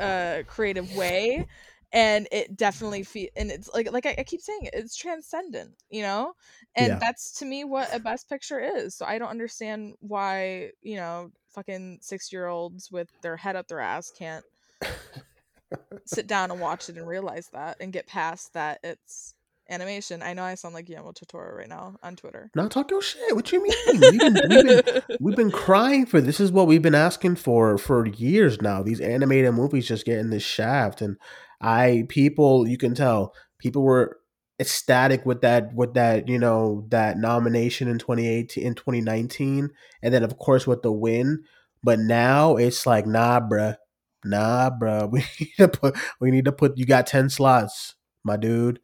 uh creative way and it definitely fe- and it's like like I, I keep saying it, it's transcendent you know and Yeah. that's to me what a best picture is so i don't understand why you know fucking six year olds with their head up their ass can't *laughs* sit down and watch it and realize that and get past that it's animation i know i sound like guillermo totoro right now on twitter Now talk your shit. What you mean? We've been, we've been we've been crying for this is what we've been asking for for years now these animated movies just getting this shaft and i people you can tell people were ecstatic with that with that you know that nomination in 2018 in 2019 and then of course with the win but now it's like nah bruh nah bruh *laughs* we need to put we need to put you got 10 slots my dude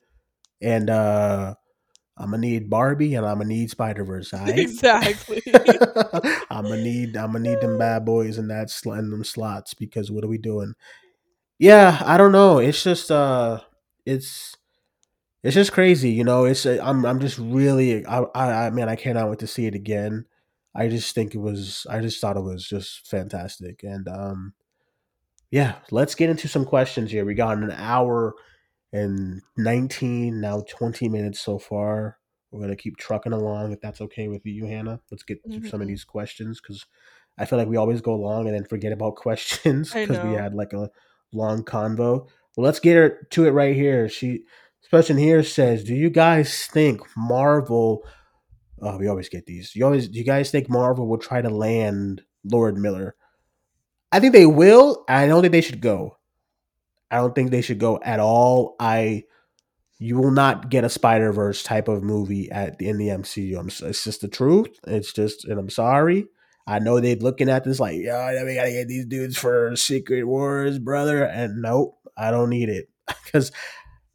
and uh i'm gonna need barbie and i'm gonna need spider-verse *laughs* all right? exactly *laughs* I'm gonna need I'm gonna need them *laughs* bad boys in that sl- in them slots because what are we doing? Yeah, I don't know. It's just uh, it's it's just crazy, you know. It's uh, I'm I'm just really I I, I man I cannot wait to see it again. I just think it was I just thought it was just fantastic and um yeah, let's get into some questions here. We got an hour and 19, now 20 minutes so far. We're going to keep trucking along if that's okay with you, Hannah. Let's get to some of Mhm. these questions because I feel like we always go long and then forget about *laughs* questions because we had like a long convo. Well, let's get her to it right here. She, this question here says, "Do you guys think Marvel? Oh, we always get these. You always, do you guys think Marvel will try to land Lord Miller? I think they will. I don't think they should go. I don't think they should go at all. I you will not get a Spider Verse type of movie at in the MCU. I'm, it's just the truth. It's just, and I'm sorry. I know they're looking at this like, yeah, we gotta get these dudes for Secret Wars, brother. And nope, I don't need it *laughs* because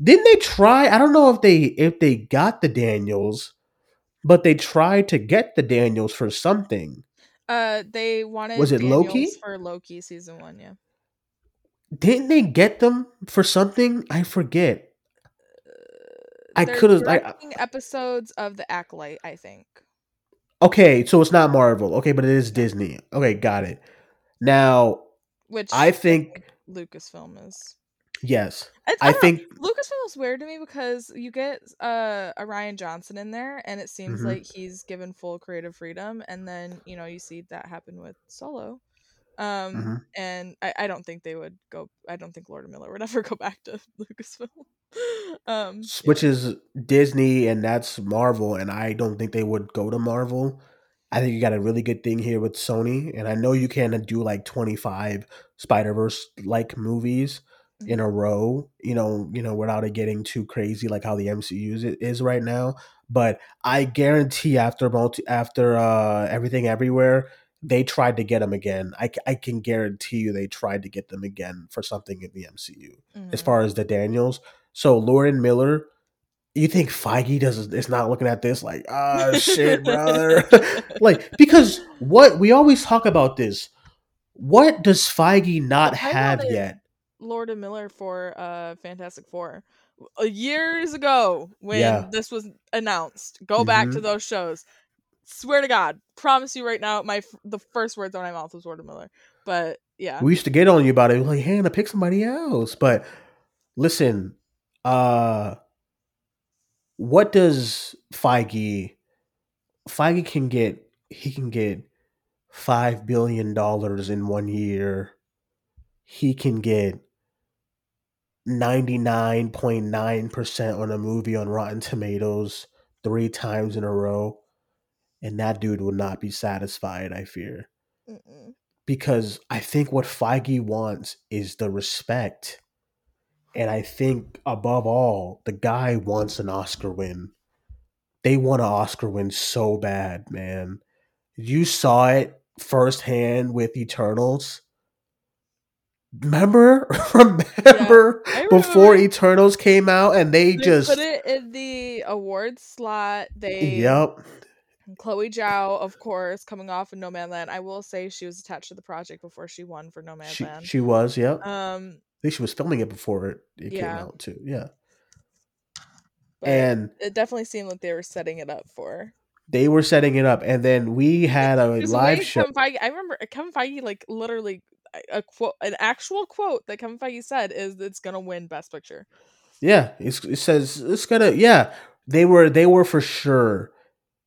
didn't they try? I don't know if they if they got the Daniels, but they tried to get the Daniels for something. Uh, they wanted Was it Daniels Loki? for Loki season one. Yeah. Didn't they get them for something? I forget. I could've- I- episodes of the Acolyte. I think. Okay, so it's not Marvel. Okay, but it is Disney. Okay, got it. Now, Which I think Lucasfilm is. yes. I don't know, think Lucasfilm is weird to me because you get uh, a Rian Johnson in there, and it seems Mhm. like he's given full creative freedom, and then you know you see that happen with Solo, um, Mhm. and I, I don't think they would go. I don't think Lord Miller would *laughs* ever go back to *laughs* Lucasfilm. um, which is Disney and that's Marvel, and I don't think they would go to Marvel. I think you got a really good thing here with Sony, and I know you can do like twenty five Spider Verse like movies in a row. You know, you know, without it getting too crazy like how the MCU is, is right now. But I guarantee after multi after uh, everything everywhere, they tried to get them again. I can guarantee you they tried to get them again for something in the MCU as mhm. far as the Daniels. So Lord and Miller, you think Feige does is not looking at this like, ah shit, brother. *laughs* like because what we always talk about this. What does Feige not I have yet? Lord and Miller for uh Fantastic Four uh, years ago when Yeah. this was announced. Go back to Mhm. those shows. Swear to God, promise you right now, my the first words out of my mouth was Miller. But yeah, We used to get on you about it. Like, Hannah, pick somebody else. But listen, uh what does Feige Feige can get he can get five billion dollars in one year. He can get 99.9% on a movie on Rotten Tomatoes three times in a row. And that dude will not be satisfied, I fear. Mm-mm. Because I think what Feige wants is the respect. And I think above all, the guy wants an Oscar win. They want an Oscar win so bad, man. You saw it firsthand with Eternals. Remember? *laughs* Remember I before. Eternals came out and they, they just put it in the awards slot. They Yep. Chloe Zhao, of course, coming off of Nomadland. I will say she was attached to the project before she won for No Man She, Land. she was, yep. I um, think she was filming it before it, it came out too. Yeah. but And it definitely seemed like they were setting it up for they were setting it up and then we had a There's a live show. Kevin Feige, I remember uh, Kevin Feige like literally a- quote, an actual quote that Kevin Feige said is it's gonna win Best Picture. Yeah, it's, it says it's gonna. Yeah, they were. They were for sure.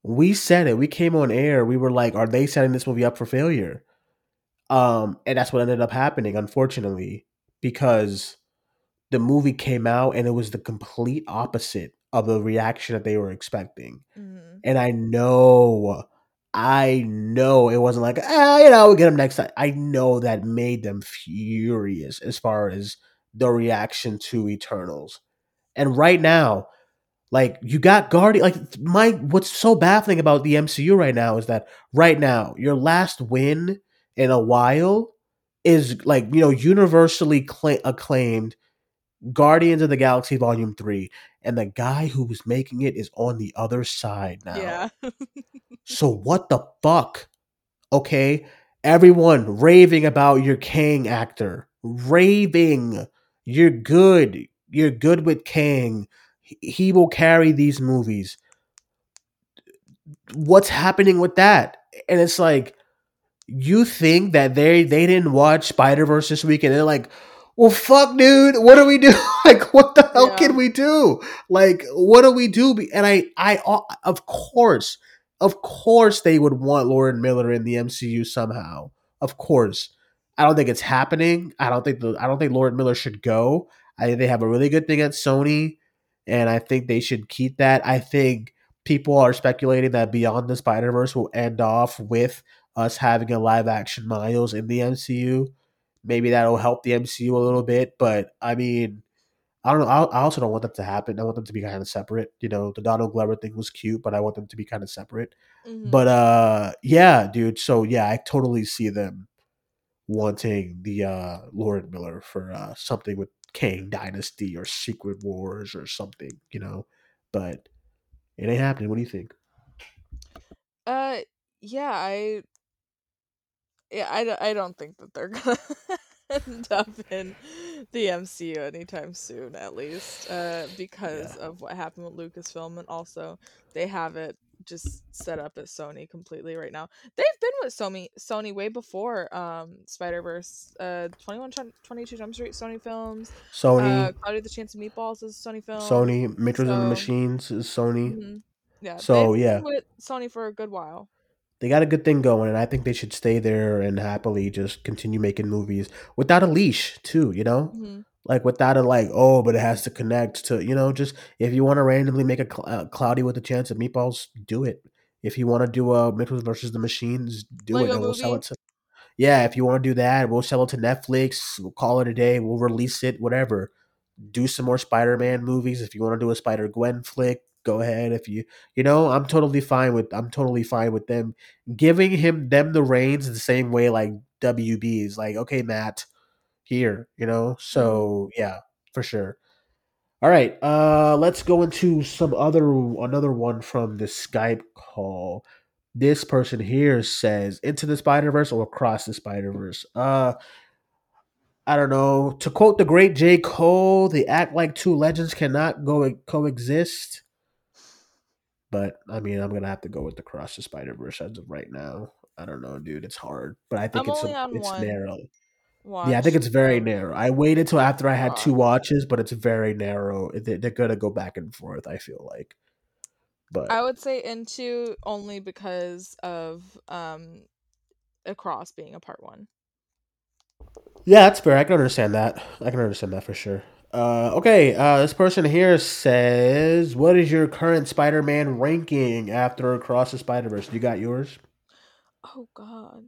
We said it. We came on air. We were like, "Are they setting this movie up for failure?" Um, and that's what ended up happening, unfortunately, because the movie came out and it was the complete opposite of the reaction that they were expecting. Mhm. And I know, I know it wasn't like, ah, you know, we'll get them next time. I know that made them furious as far as the reaction to Eternals. And right now, like you got Guardian, like my what's so baffling about the MCU right now is that right now your last win in a while is like you know universally cla- acclaimed Guardians of the Galaxy Volume Three, and the guy who was making it is on the other side now. Yeah. *laughs* So what the fuck? Okay, everyone raving about your Kang actor, raving. You're good. You're good with Kang. He- will carry these movies. What's happening with that? And it's like you think that they they didn't watch Spider Verse this week and they're like, well, fuck, dude, what do we do? *laughs* like, what the hell Yeah. can we do? Like, what do we do? And I, I, uh, of course, of course, they would want Lord and Miller in the MCU somehow. Of course, I don't think it's happening. I don't think the, I don't think Lord and Miller should go. I think they have a really good thing at Sony, and I think they should keep that. I think people are speculating that Beyond the Spider Verse will end off with us having a live action Miles in the MCU. Maybe that'll help the MCU a little bit, but I mean, I don't know. I, also don't want that to happen. I want them to be kind of separate. You know, the Donald Glover thing was cute, but I want them to be kind of separate. Mhm. But uh, yeah, dude. So yeah, I totally see them wanting the uh Lord and Miller for uh something with Kang Dynasty or Secret Wars or something. You know, but it ain't happening. What do you think? Uh, yeah, I, yeah, I, don't- I don't think that they're gonna *laughs* end up in the MCU anytime soon, at least, uh, because of what happened with Lucasfilm, and also they have it just set up at Sony completely right now. They've been with Sony, Sony way before um Spider Verse, uh, 21, 22 Jump Street, Sony Films, Sony, uh, Cloudy the Chance of Meatballs is Sony Film. Sony, Mitchells and the Machines is Sony. Mhm. Yeah, So, they've yeah. been with Sony for a good while. they got a good thing going, and I think they should stay there and happily just continue making movies without a leash, too. You know, hmm like without a like, oh, but it has to connect to you know, just if you want to randomly make a cl- uh, cloudy with a chance of meatballs, do it. If you want to do a Mitchell versus the Machines, do it, and we'll sell it to. Yeah, if you want to do that, we'll sell it to Netflix. We'll call it a day. We'll release it, whatever. Do some more Spider-Man movies. If you want to do a Spider Gwen flick, go ahead. If you, you know, I'm totally fine with. I'm totally fine with them giving him them the reins the same way like WB is like, okay, Matt, here, you know. So yeah, for sure. All right, uh, let's go into some other another one from the Skype call. This person here says into the Spider Verse or across the Spider Verse. Uh, I don't know. To quote the great J Cole, "They act like two legends cannot go coexist." But I mean, I'm gonna have to go with the Cross the Spider Verse as of right now. I don't know, dude. It's hard, but I think I'm it's a, it's one narrow. Watch Yeah, I think it's very narrow. I waited till after I had two watches, but it's very narrow. They- They're gonna go back and forth. I feel like, but I would say into only because of um across being a part one. yeah, that's fair. I can understand that. I can understand that for sure. Uh, okay, uh, this person here says, "What is your current Spider-Man ranking after Across the Spider-Verse? You got yours? Oh God.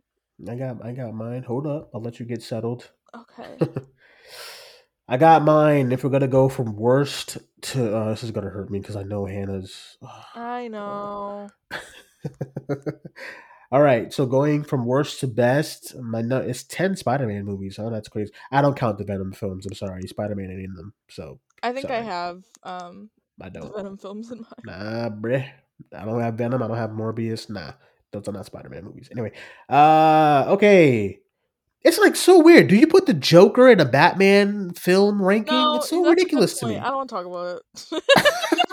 I got, I got mine. Hold up, I'll let you get settled. Okay. *laughs* I got mine. If we're gonna go from worst to, uh, this is gonna hurt me because I know Hannah's. I *sighs* know. *laughs* All right, so going from worst to best, my no, it's ten Spider-Man movies. Oh, that's crazy. I don't count the Venom films. I'm sorry, Spider-Man ain't in them, so I think I have um I the don't. Venom films in *laughs* mind. Nah, bruh. I don't have Venom. I don't have Morbius. Nah, those are not Spider-Man movies. Anyway, uh, okay. It's like so weird. Do you put the Joker in a Batman film ranking? No, it's so that's a good ridiculous to me. I don't want to talk about it.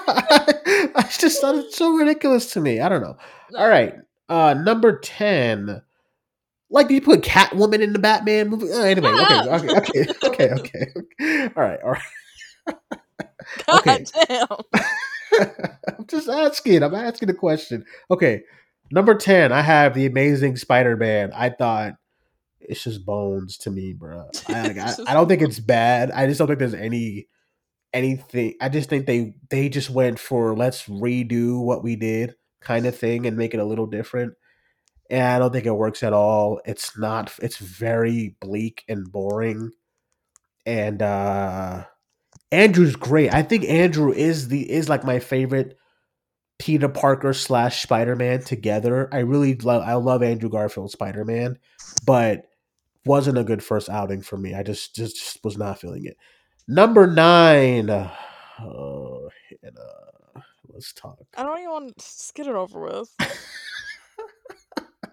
*laughs* I just thought it's so ridiculous to me. I don't know. No. All right. Uh number 10. Like do you put Catwoman in the Batman movie? Uh, anyway, okay, okay, *laughs* okay, okay, okay. All right, all right. *laughs* God okay. damn. I'm just asking. I'm asking a question. Okay. Number 10, I have the amazing Spider-Man. I thought it's just bones to me, bro. I, *laughs* like, I, I don't think it's bad. I just don't think there's any anything. I just think they they just went for let's redo what we did kind of thing and make it a little different. And I don't think it works at all. It's not it's very bleak and boring. And uh Andrew's great. I think Andrew is the is like my favorite Peter Parker slash Spider Man together. I really love I love Andrew Garfield Spider Man, but wasn't a good first outing for me. I just just, just was not feeling it. Number nine. *sighs* Oh, Hannah, let's talk. I don't even want to just get it over with.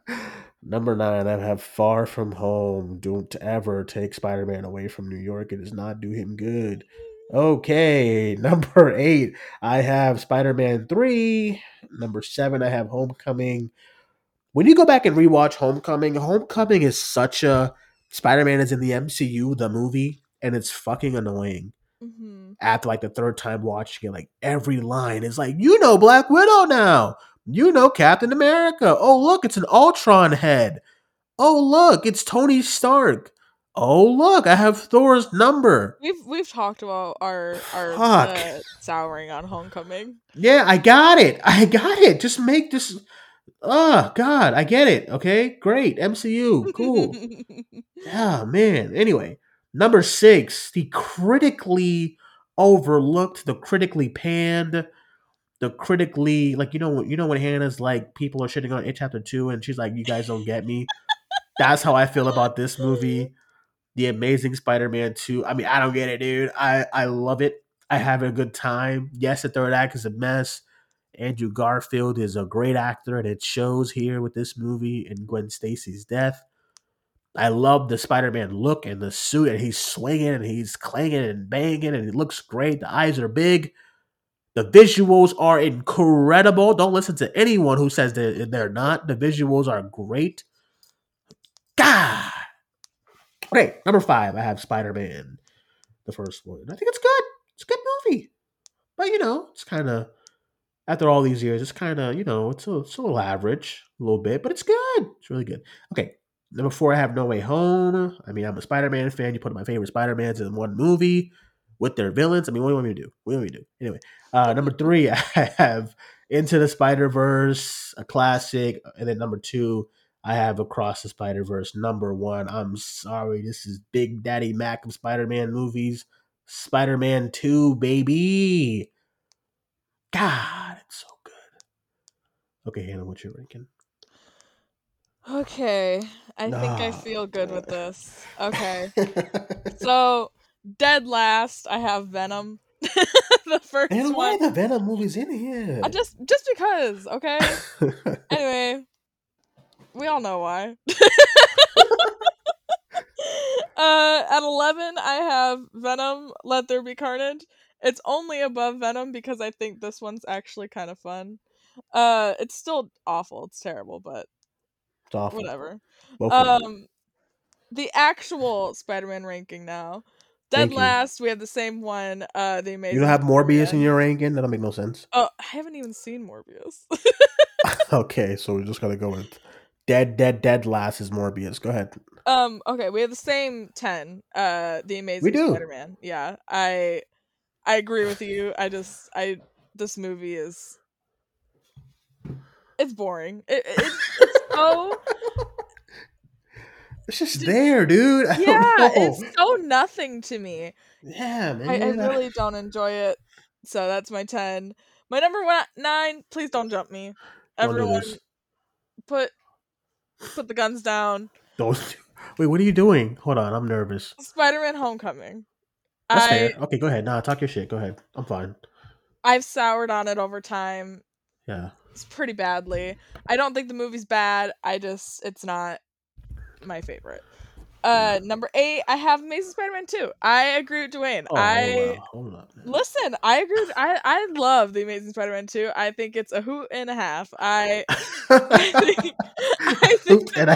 *laughs* Number nine, I have Far From Home. Don't ever take Spider Man away from New York. It does not do him good. Okay, *laughs* number eight, I have Spider Man 3. Number seven, I have Homecoming. when you go back and rewatch Homecoming, Homecoming is such a Spider Man is in the MCU, the movie, and it's fucking annoying. hmm After like the third time watching it, like every line is like, you know Black Widow now. You know Captain America. Oh look, it's an Ultron head. Oh look, it's Tony Stark. Oh look, I have Thor's number. We've we've talked about our our uh, souring on Homecoming. Yeah, I got it. I got it. Just make this. Oh God, I get it. Okay, great. MCU, cool. *laughs* Yeah, man. Anyway, number six, the critically overlooked, the critically panned, the critically like you know you know when Hannah's like people are shitting on it chapter two and she's like you guys don't get me. *laughs* That's how I feel about this movie, The Amazing Spider-Man two. I mean I don't get it, dude. I I love it. I have a good time. Yes, the third act is a mess. Andrew Garfield is a great actor, and it shows here with this movie and Gwen Stacy's death. I love the Spider-Man look and the suit, and he's swinging and he's clanging and banging, and he looks great. The eyes are big. The visuals are incredible. Don't listen to anyone who says that they're not. The visuals are great. God. Okay, number five, I have Spider-Man, the first one. I think it's good. It's a good movie, but you know, it's kind of after all these years, it's kind of you know, it's a, it's a little average, a little bit, but it's good. It's really good. Okay, number four, I have No Way Home. I mean, I'm a Spider-Man fan. You put my favorite Spider-Mans in one movie with their villains. I mean, what do you want me to do? What do you want me to do? Anyway, uh, number three, *laughs* I have Into the Spider Verse, a classic, and then number two, I have Across the Spider Verse. Number one, I'm sorry, this is Big Daddy Mac of Spider-Man movies. Spider-Man Two, baby. God, it's so good. Okay, Hannah, what's your ranking? Okay, I think I feel good with this. Okay, *laughs* so dead last, I have Venom. *laughs* the first and why one. the Venom movies in here? I just just because, okay. *laughs* Anyway, we all know why. *laughs* *laughs* uh, at eleven, I have Venom. Let there be carnage. It's only above Venom because I think this one's actually kind of fun. Uh, it's still awful. It's terrible, but it's awful. whatever. Well. Um, the actual Spider-Man ranking now. Dead Thank you. last, we have the same one. Uh, the amazing. you don't have Morbius in your ranking? That don't make no sense. Oh, I haven't even seen Morbius. *laughs* okay, so we're just gonna go with dead, dead, dead. Last is Morbius. Go ahead. um, okay, we have the same ten. Uh, the amazing do. Spider-Man. Yeah, I, I agree with you. I just, I, this movie is, it's boring. It, it, it's *laughs* so It's just there, dude. *laughs* I yeah, it's so nothing to me. yeah, man. I, I really don't enjoy it. So that's my ten. My number one nine. Please don't jump me. Don't do Everyone, put put the guns down. Don't. *laughs* Wait, what are you doing? Hold on, I'm nervous. Spider-Man: Homecoming. That's I fair. Okay, go ahead. Nah, talk your shit. Go ahead. I'm fine. I've soured on it over time. Yeah. It's pretty badly. I don't think the movie's bad. I just it's not my favorite. Uh, number eight, I have Amazing Spider-Man 2. I agree with Duane. Oh, I. Hold up. listen. I agree. With, I I *laughs* love the Amazing Spider-Man 2. I think it's a hoot and a half. I *laughs* I *laughs* think, I think, Hoot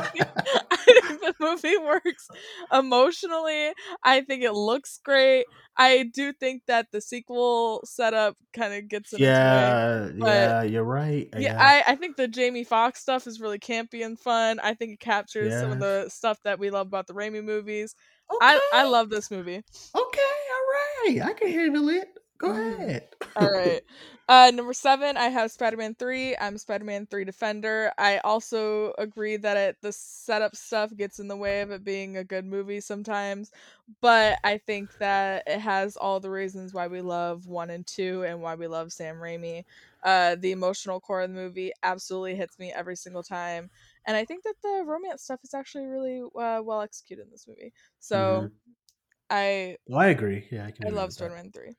the movie, think the movie works emotionally. I think it looks great. I do think that the sequel setup kind of gets in its way. yeah, yeah, you're right. Uh, yeah, I, I think the Jamie Foxx stuff is really campy and fun. I think it captures some of the stuff that we love about the Raimi movies. I, I love this movie. Okay, all right. I can handle it. Go Mhm. ahead. All right. Uh, number seven, I have Spider Man 3. I'm Spider Man 3 Defender. I also agree that it the setup stuff gets in the way of it being a good movie sometimes, but I think that it has all the reasons why we love 1 and 2 and why we love Sam Raimi. Uh, the emotional core of the movie absolutely hits me every single time. And I think that the romance stuff is actually really uh, well executed in this movie. So I Well, I agree. Yeah, I can. I love. Spider-Man 3.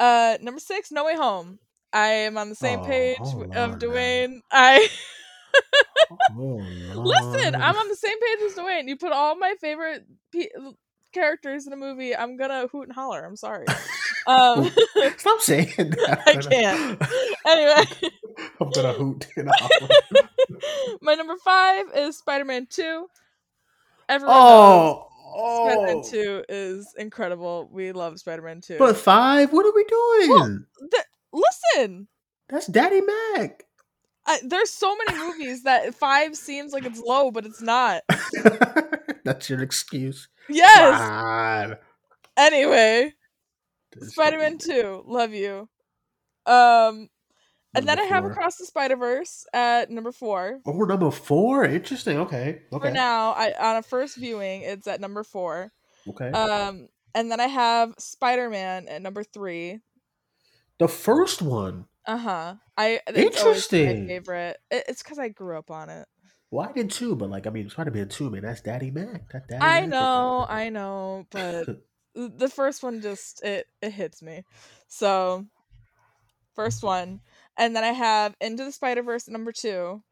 Uh number 6, No Way Home. I am on the same Oh, page hold of. Duane. I Oh, *laughs* Listen, I'm on the same page as Duane. You put all my favorite pe- characters in a movie, I'm gonna hoot and holler. I'm sorry. Um *laughs* Stop saying that. I can't. *laughs* anyway, I'm gonna hoot and holler. My number five is Spider Man Two. Everyone Oh, knows Spider Man oh. Two is incredible. We love Spider Man Two. But five? What are we doing? Th- listen, That's Daddy Mac. I, there's so many movies that five seems like it's low, but it's not. *laughs* That's your excuse. Yes. God. Anyway, This Spider Man Two, love you. Um, and then I have. Across the Spider Verse at number four. Oh, we're number four. Interesting. Okay. Okay. For now, I on a first viewing, it's at number four. Okay. Um, and then I have Spider Man at number three. the first one. Uh huh. I it's always been Interesting. My favorite. It, it's because I grew up on it. Well, I did too, but like, I mean, Spider Man two, man. That's Daddy Mac. That Daddy I Mac. know, I know, but *laughs* the first one just it it hits me. So, first one, and then I have Into the Spider Verse number two.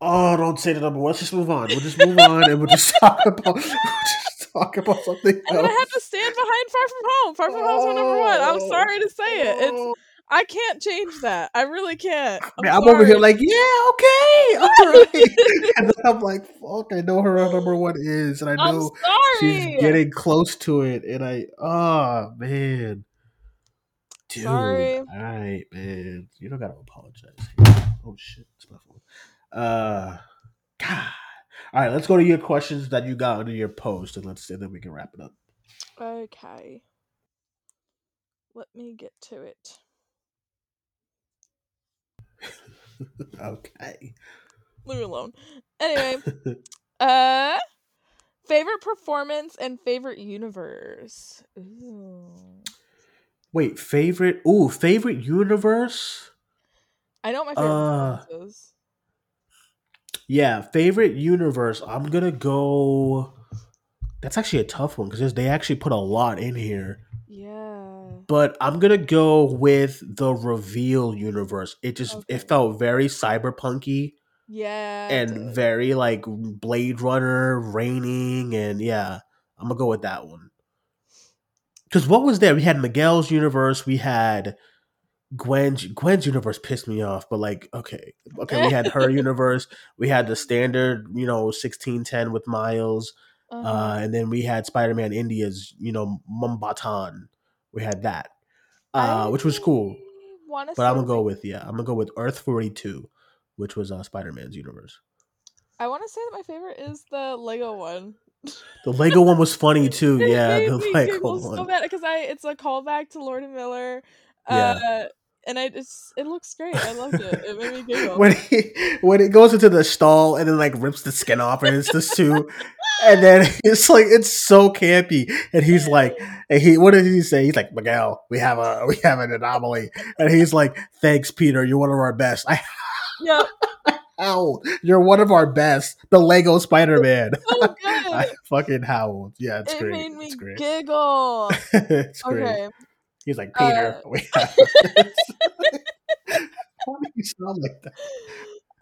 Oh, don't say the number one. Let's just move on. We'll just move on, and we'll just *laughs* talk about. We'll just talk about something And then I else. have to stand behind Far From Home. Far From Home's my number one. I'm Oh. sorry to say it. It's Oh, I can't change that. I really can't. I'm, man, I'm over here like, yeah, okay, *laughs* all right. *laughs* and then I'm like, fuck, I know her number one is, and I know she's getting close to it, and I, oh man, dude, Sorry. all right, man, you don't gotta apologize. Oh shit, it's my phone. Uh, God. All right, let's go to your questions that you got under your post, and let's and then we can wrap it up. Okay. Let me get to it. *laughs* okay. Leave me alone. Anyway, uh favorite performance and favorite universe. Ooh. Wait, favorite? Ooh, favorite universe? I know what my favorite Uh. Yeah, favorite universe. I'm gonna go. That's actually a tough one because they actually put a lot in here. Yeah. But I'm gonna go with the reveal universe. It just Okay. it felt very cyberpunky Yeah. and very like Blade Runner, raining, and yeah, I'm gonna go with that one. Because what was there? We had Miguel's universe. We had Gwen's Gwen's universe pissed me off, but like okay, okay, we had her *laughs* universe. We had the standard, you know, sixteen ten with Miles, Uh-huh. uh, and then we had Spider Man India's, you know, Mumbattan. We had that, uh, which was cool. But I'm gonna go with yeah, I'm gonna go with Earth forty two, which was uh, Spider Man's universe. I want to say that my favorite is the Lego one. The Lego one was funny *laughs* too. Yeah, the Lego so one. bad because I it's a callback to Lord and Miller. Yeah. Uh, and I just it looks great. I loved it. It made me giggle. when he when it goes into the stall and then like rips the skin off and it's the suit and then *laughs* it's like it's so campy and he's like and he what did he say he's like miguel we have a we have an anomaly and he's like thanks peter you're one of our best *laughs* i yeah, howled you're one of our best the lego spider-man *laughs* so i fucking howled yeah it's it great made me it's great giggle. *laughs* it's great Okay. he's like peter Uh, *laughs* why do you sound like that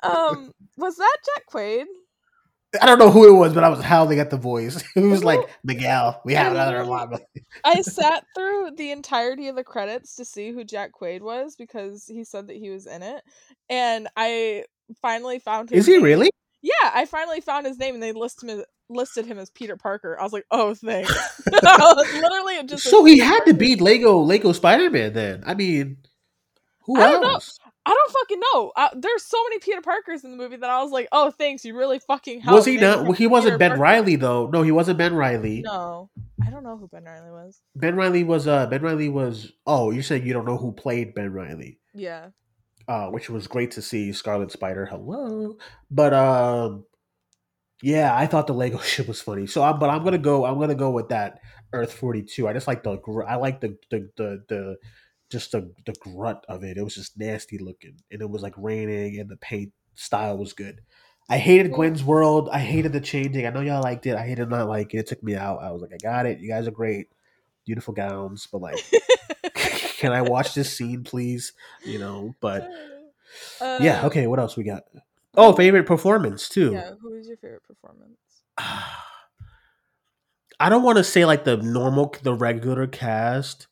Um, was that Jack Quaid? I don't know who it was, but I was howling at the voice. It was like Miguel. We have another anomaly. I sat through the entirety of the credits to see who Jack Quaid was because he said that he was in it, and I finally found his Is he name. really? Yeah, I finally found his name, and they list him as, listed him as Peter Parker. I was like, oh, thanks. *laughs* *laughs* Literally, it just so he Peter had to Parker. be Lego Lego Spider Man then. I mean, who I don't know. else? I don't fucking know. Uh, there's so many Peter Parkers in the movie that I was like, oh, thanks. You really fucking helped. Was he not? think He wasn't Peter Ben Parker. Riley though. No, he wasn't Ben Riley. No, I don't know who Ben Riley was. Ben Riley was. uh Ben Riley was. Oh, you said you don't know who played Ben Riley. Yeah. Uh, which was great to see Scarlet Spider. Hello, but um, yeah, I thought the Lego *laughs* shit was funny. So, I'm, but I'm gonna go. I'm gonna go with that Earth forty two. I just like the. I like the the the the just the the grunt of it. It was just nasty looking, and it was like raining, and the paint style was good. I hated Gwen's world. I hated the changing. I know y'all liked it. I hated not like it. It took me out. I was like, I got it. You guys are great, beautiful gowns, but like, *laughs* can I watch this scene, please? You know, but *laughs* yeah, Uh, okay, what else we got? Oh, favorite performance too. Yeah, who is your favorite performance? *sighs* I don't want to say like the normal, the regular cast.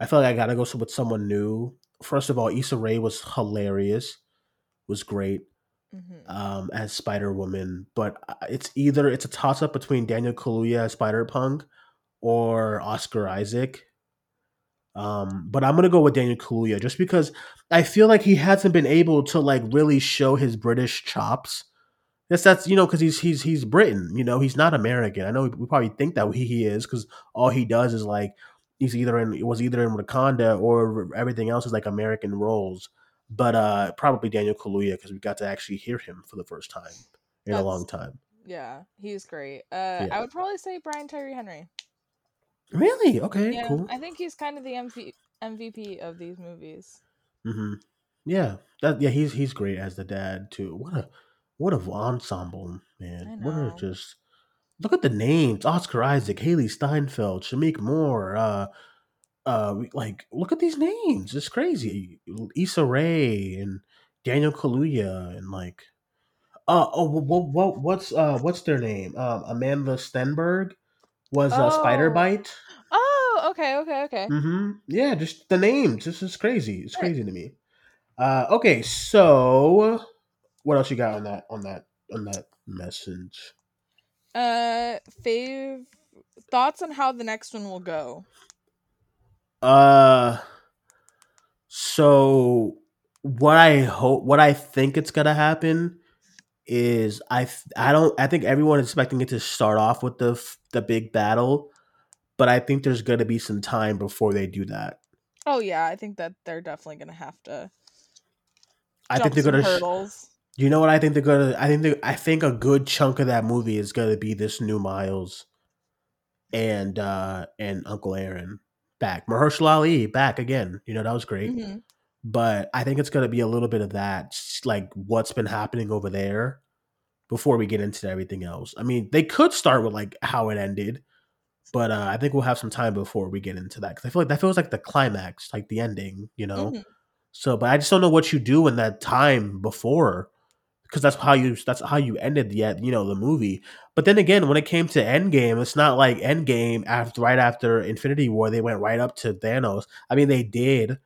I feel like I gotta go with someone new. First of all, Issa Rae was hilarious, was great. Mhm. um, as Spider Woman, but uh, it's either it's a toss up between Daniel Kaluuya as Spider Punk or Oscar Isaac. Um, but I'm gonna go with Daniel Kaluuya just because I feel like he hasn't been able to like really show his British chops. Yes, that's you know because he's he's he's Britain. You know he's not American. I know we probably think that he, he is because all he does is like he's either in was either in Wakanda or everything else is like American roles. But uh probably Daniel Kaluuya because we got to actually hear him for the first time in a long time. yeah, he's great. Uh, Yeah. I would probably say Brian Tyree Henry. Really? Okay. Yeah, Cool. I think he's kind of the MV- MVP of these movies. hmm Yeah. That. Yeah. He's he's great as the dad too. What a what a ensemble, man. What a just look at the names: Oscar Isaac, Hailee Steinfeld, Shameik Moore. Uh, uh, like look at these names. It's crazy. Issa Rae and Daniel Kaluuya and like. Uh, oh, what, what, what's uh, what's their name? Um, Amandla Stenberg was a Spider Oh. Bite. Oh, okay, okay, okay. Mm-hmm. Yeah, just the names. This is crazy. It's Right. crazy to me. Uh, okay, so what else you got on that on that on that message? Uh, fave thoughts on how the next one will go. Uh, so what I hope, what I think it's gonna happen is I I don't I think everyone is expecting it to start off with the the big battle, but I think there's gonna be some time before they do that. Oh yeah, I think that they're definitely gonna have to I think they're gonna. Hurdles. you know what I think they're gonna? I think they, I think a good chunk of that movie is gonna be this new Miles and uh and Uncle Aaron back. Mahershala Ali back again. You know that was great. Mhm. But I think it's gonna be a little bit of that, like what's been happening over there, before we get into everything else. I mean, they could start with like how it ended, but uh, I think we'll have some time before we get into that because I feel like that feels like the climax, like the ending. You know. Mhm. So, but I just don't know what you do in that time before, because that's how you that's how you ended the you know the movie. But then again, when it came to Endgame, it's not like Endgame after right after Infinity War they went right up to Thanos. I mean, they did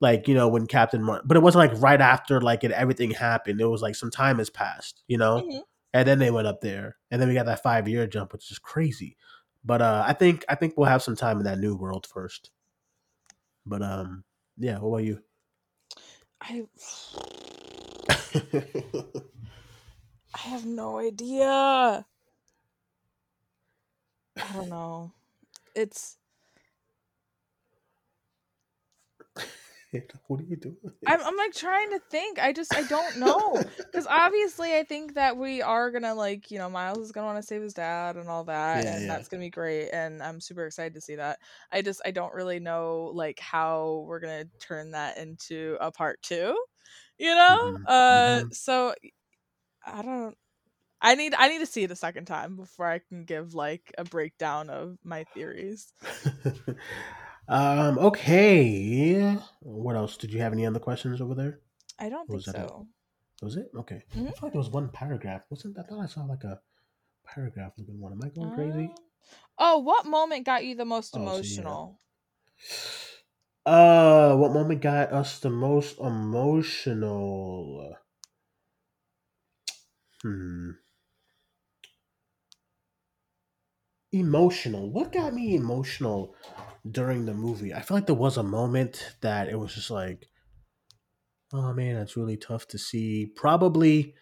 like you know when Captain, Mar- but it wasn't like right after like it everything happened. It was like some time has passed, you know, Mhm. and then they went up there, and then we got that five year jump, which is crazy. But uh, I think I think we'll have some time in that new world first. But um, yeah. What about you? I *laughs* I have no idea. I don't know. It's *laughs* what are you doing? I'm I'm like trying to think. I just I don't know *laughs* because obviously I think that we are gonna like you know Miles is gonna want to save his dad and all that, Yeah, and yeah. that's gonna be great, and I'm super excited to see that. I just I don't really know like how we're gonna turn that into a part two, you know. Mhm, Uh, mhm. so I don't. I need I need to see it a second time before I can give like a breakdown of my theories. *laughs* um. Okay. What else? Did you have any other questions over there? I don't Was think that it? so. Was it okay? I Mhm. feel like there was one paragraph. Wasn't I thought I saw like a paragraph looking one? Am I going crazy? Um, oh, what moment got you the most Oh, so yeah. emotional? Uh, what moment got us the most emotional? Hmm. Emotional. What got me emotional during the movie? I feel like there was a moment that it was just like, oh man, that's really tough to see. Probably,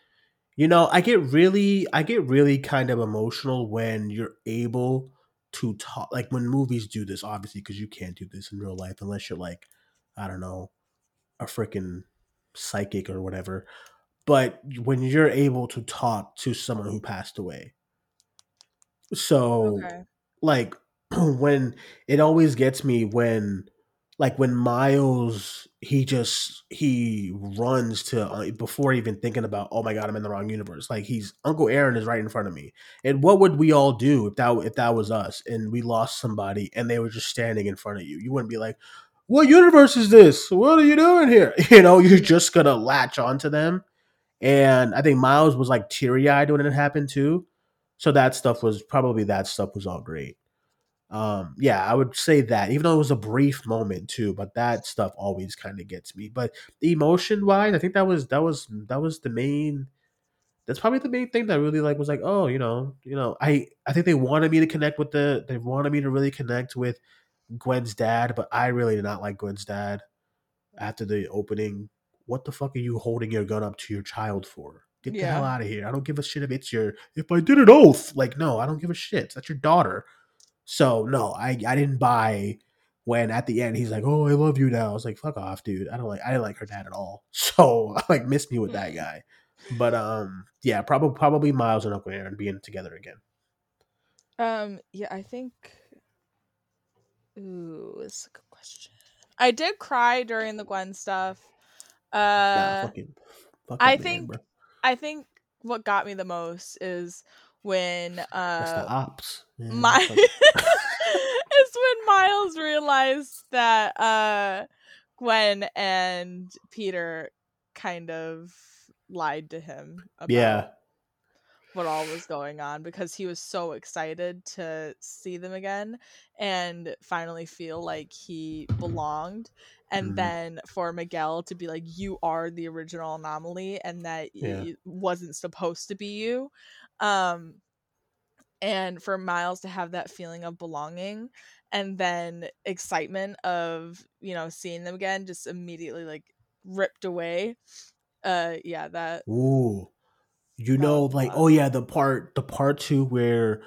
you know, I get really, I get really kind of emotional when you're able to talk, like when movies do this, obviously, because you can't do this in real life unless you're like, I don't know, a freaking psychic or whatever. But when you're able to talk to someone who passed away, so Okay. like *clears throat* when it always gets me when like when miles he just he runs to uh, before even thinking about oh my god i'm in the wrong universe. Like he's uncle aaron is right in front of me. And what would we all do if that if that was us and we lost somebody and they were just standing in front of you? You wouldn't be like what universe is this? What are you doing here? *laughs* You know you're just gonna latch onto them. And i think miles was like teary-eyed when it happened too. So that stuff was probably that stuff was all great um, yeah, I would say that, even though it was a brief moment too, but that stuff always kind of gets me. But emotion wise, I think that was that was that was the main that's probably the main thing that really like was like, oh, you know, you know, I I think they wanted me to connect with the they wanted me to really connect with Gwen's dad, but I really did not like Gwen's dad after the opening. What the fuck are you holding your gun up to your child for? Get the hell out of here. I don't give a shit if it's your if I did an oath. Like, no, I don't give a shit. That's your daughter. So no, I I didn't buy when at the end he's like, "Oh, I love you now." I was like, "Fuck off, dude." I don't like I didn't like her dad at all. *laughs* So like missed me with that guy. But um, yeah, probably probably Miles and Uncle Aaron being together again. Um, yeah, I think. Ooh, it's a good question. I did cry during the Gwen stuff. Nah, Uh, fucking, fuck I man, think-. I think what got me the most is when uh ops. man. my *laughs* it's when Miles realized that uh Gwen and Peter kind of lied to him about yeah, what all was going on because he was so excited to see them again and finally feel like he belonged and Mhm. then for Miguel to be like you are the original anomaly and that Yeah. it wasn't supposed to be you um and for Miles to have that feeling of belonging and then excitement of you know seeing them again just immediately like ripped away uh yeah that Ooh, you know, like oh yeah, the part the part two where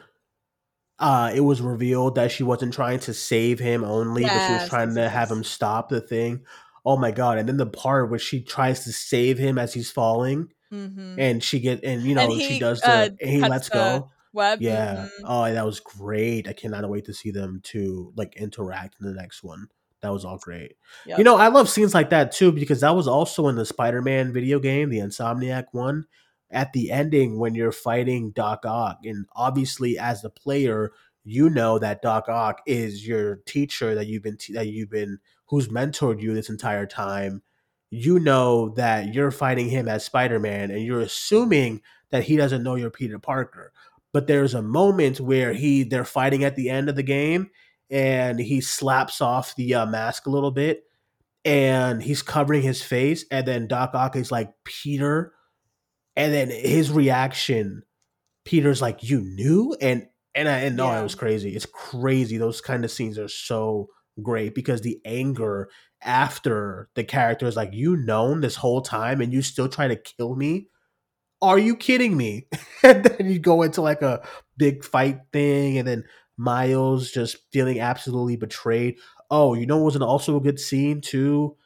uh it was revealed that she wasn't trying to save him only, but she was trying yes, to have him stop the thing. Oh my god! And then the part where she tries to save him as he's falling, mm-hmm. and she get and you know And she does the uh, and he lets go. web Yeah. mhm. Oh, that was great. I cannot wait to see them to like interact in the next one. That was all great. Yep. You know, I love scenes like that too because that was also in the Spider-Man video game, the Insomniac one. At the ending, when you're fighting Doc Ock, and obviously as the player, you know that Doc Ock is your teacher that you've been that you've been who's mentored you this entire time. You know that you're fighting him as Spider-Man, and you're assuming that he doesn't know you're Peter Parker. But there's a moment where he they're fighting at the end of the game, and he slaps off the uh, mask a little bit, and he's covering his face, and then Doc Ock is like Peter, and then his reaction, Peter's like, "You knew," and and I and no, Yeah. it was crazy. It's crazy. Those kind of scenes are so great because the anger after the character is like, "You known this whole time, and you still try to kill me." Are you kidding me? *laughs* and then you go into like a big fight thing, and then Miles just feeling absolutely betrayed. Oh, you know, was an also a good scene too.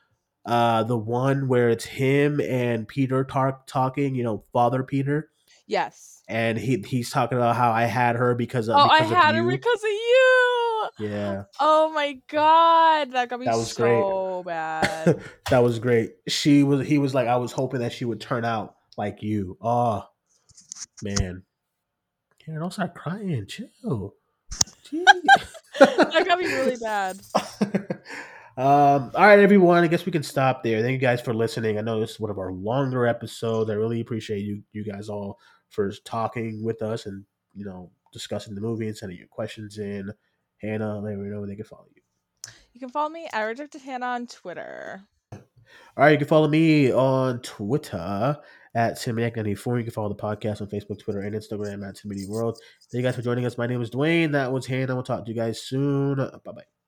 Uh, the one where it's him and Peter talk, talking. You know, Father Peter, Yes. And he he's talking about how I had her because of Oh, I had her because of you. yeah, Oh my god, that got me That was great. so bad. *laughs* that was great. She was. He was like, I was hoping that she would turn out like you. Oh man, Karen, don't start crying. Chill. *laughs* That got me really bad. *laughs* um, all right, everyone. I guess we can stop there. Thank you guys for listening. I know this is one of our longer episodes. I really appreciate you, you guys all for talking with us and you know discussing the movie and sending your questions in. Hannah, let me know where they can follow you. You can follow me at Rejected Hannah on Twitter. All right, you can follow me on Twitter at Cinematic94. You can follow the podcast on Facebook, Twitter, and Instagram at Cinemania World. Thank you guys for joining us. My name is Duane. That was Hannah. We'll talk to you guys soon. Bye bye.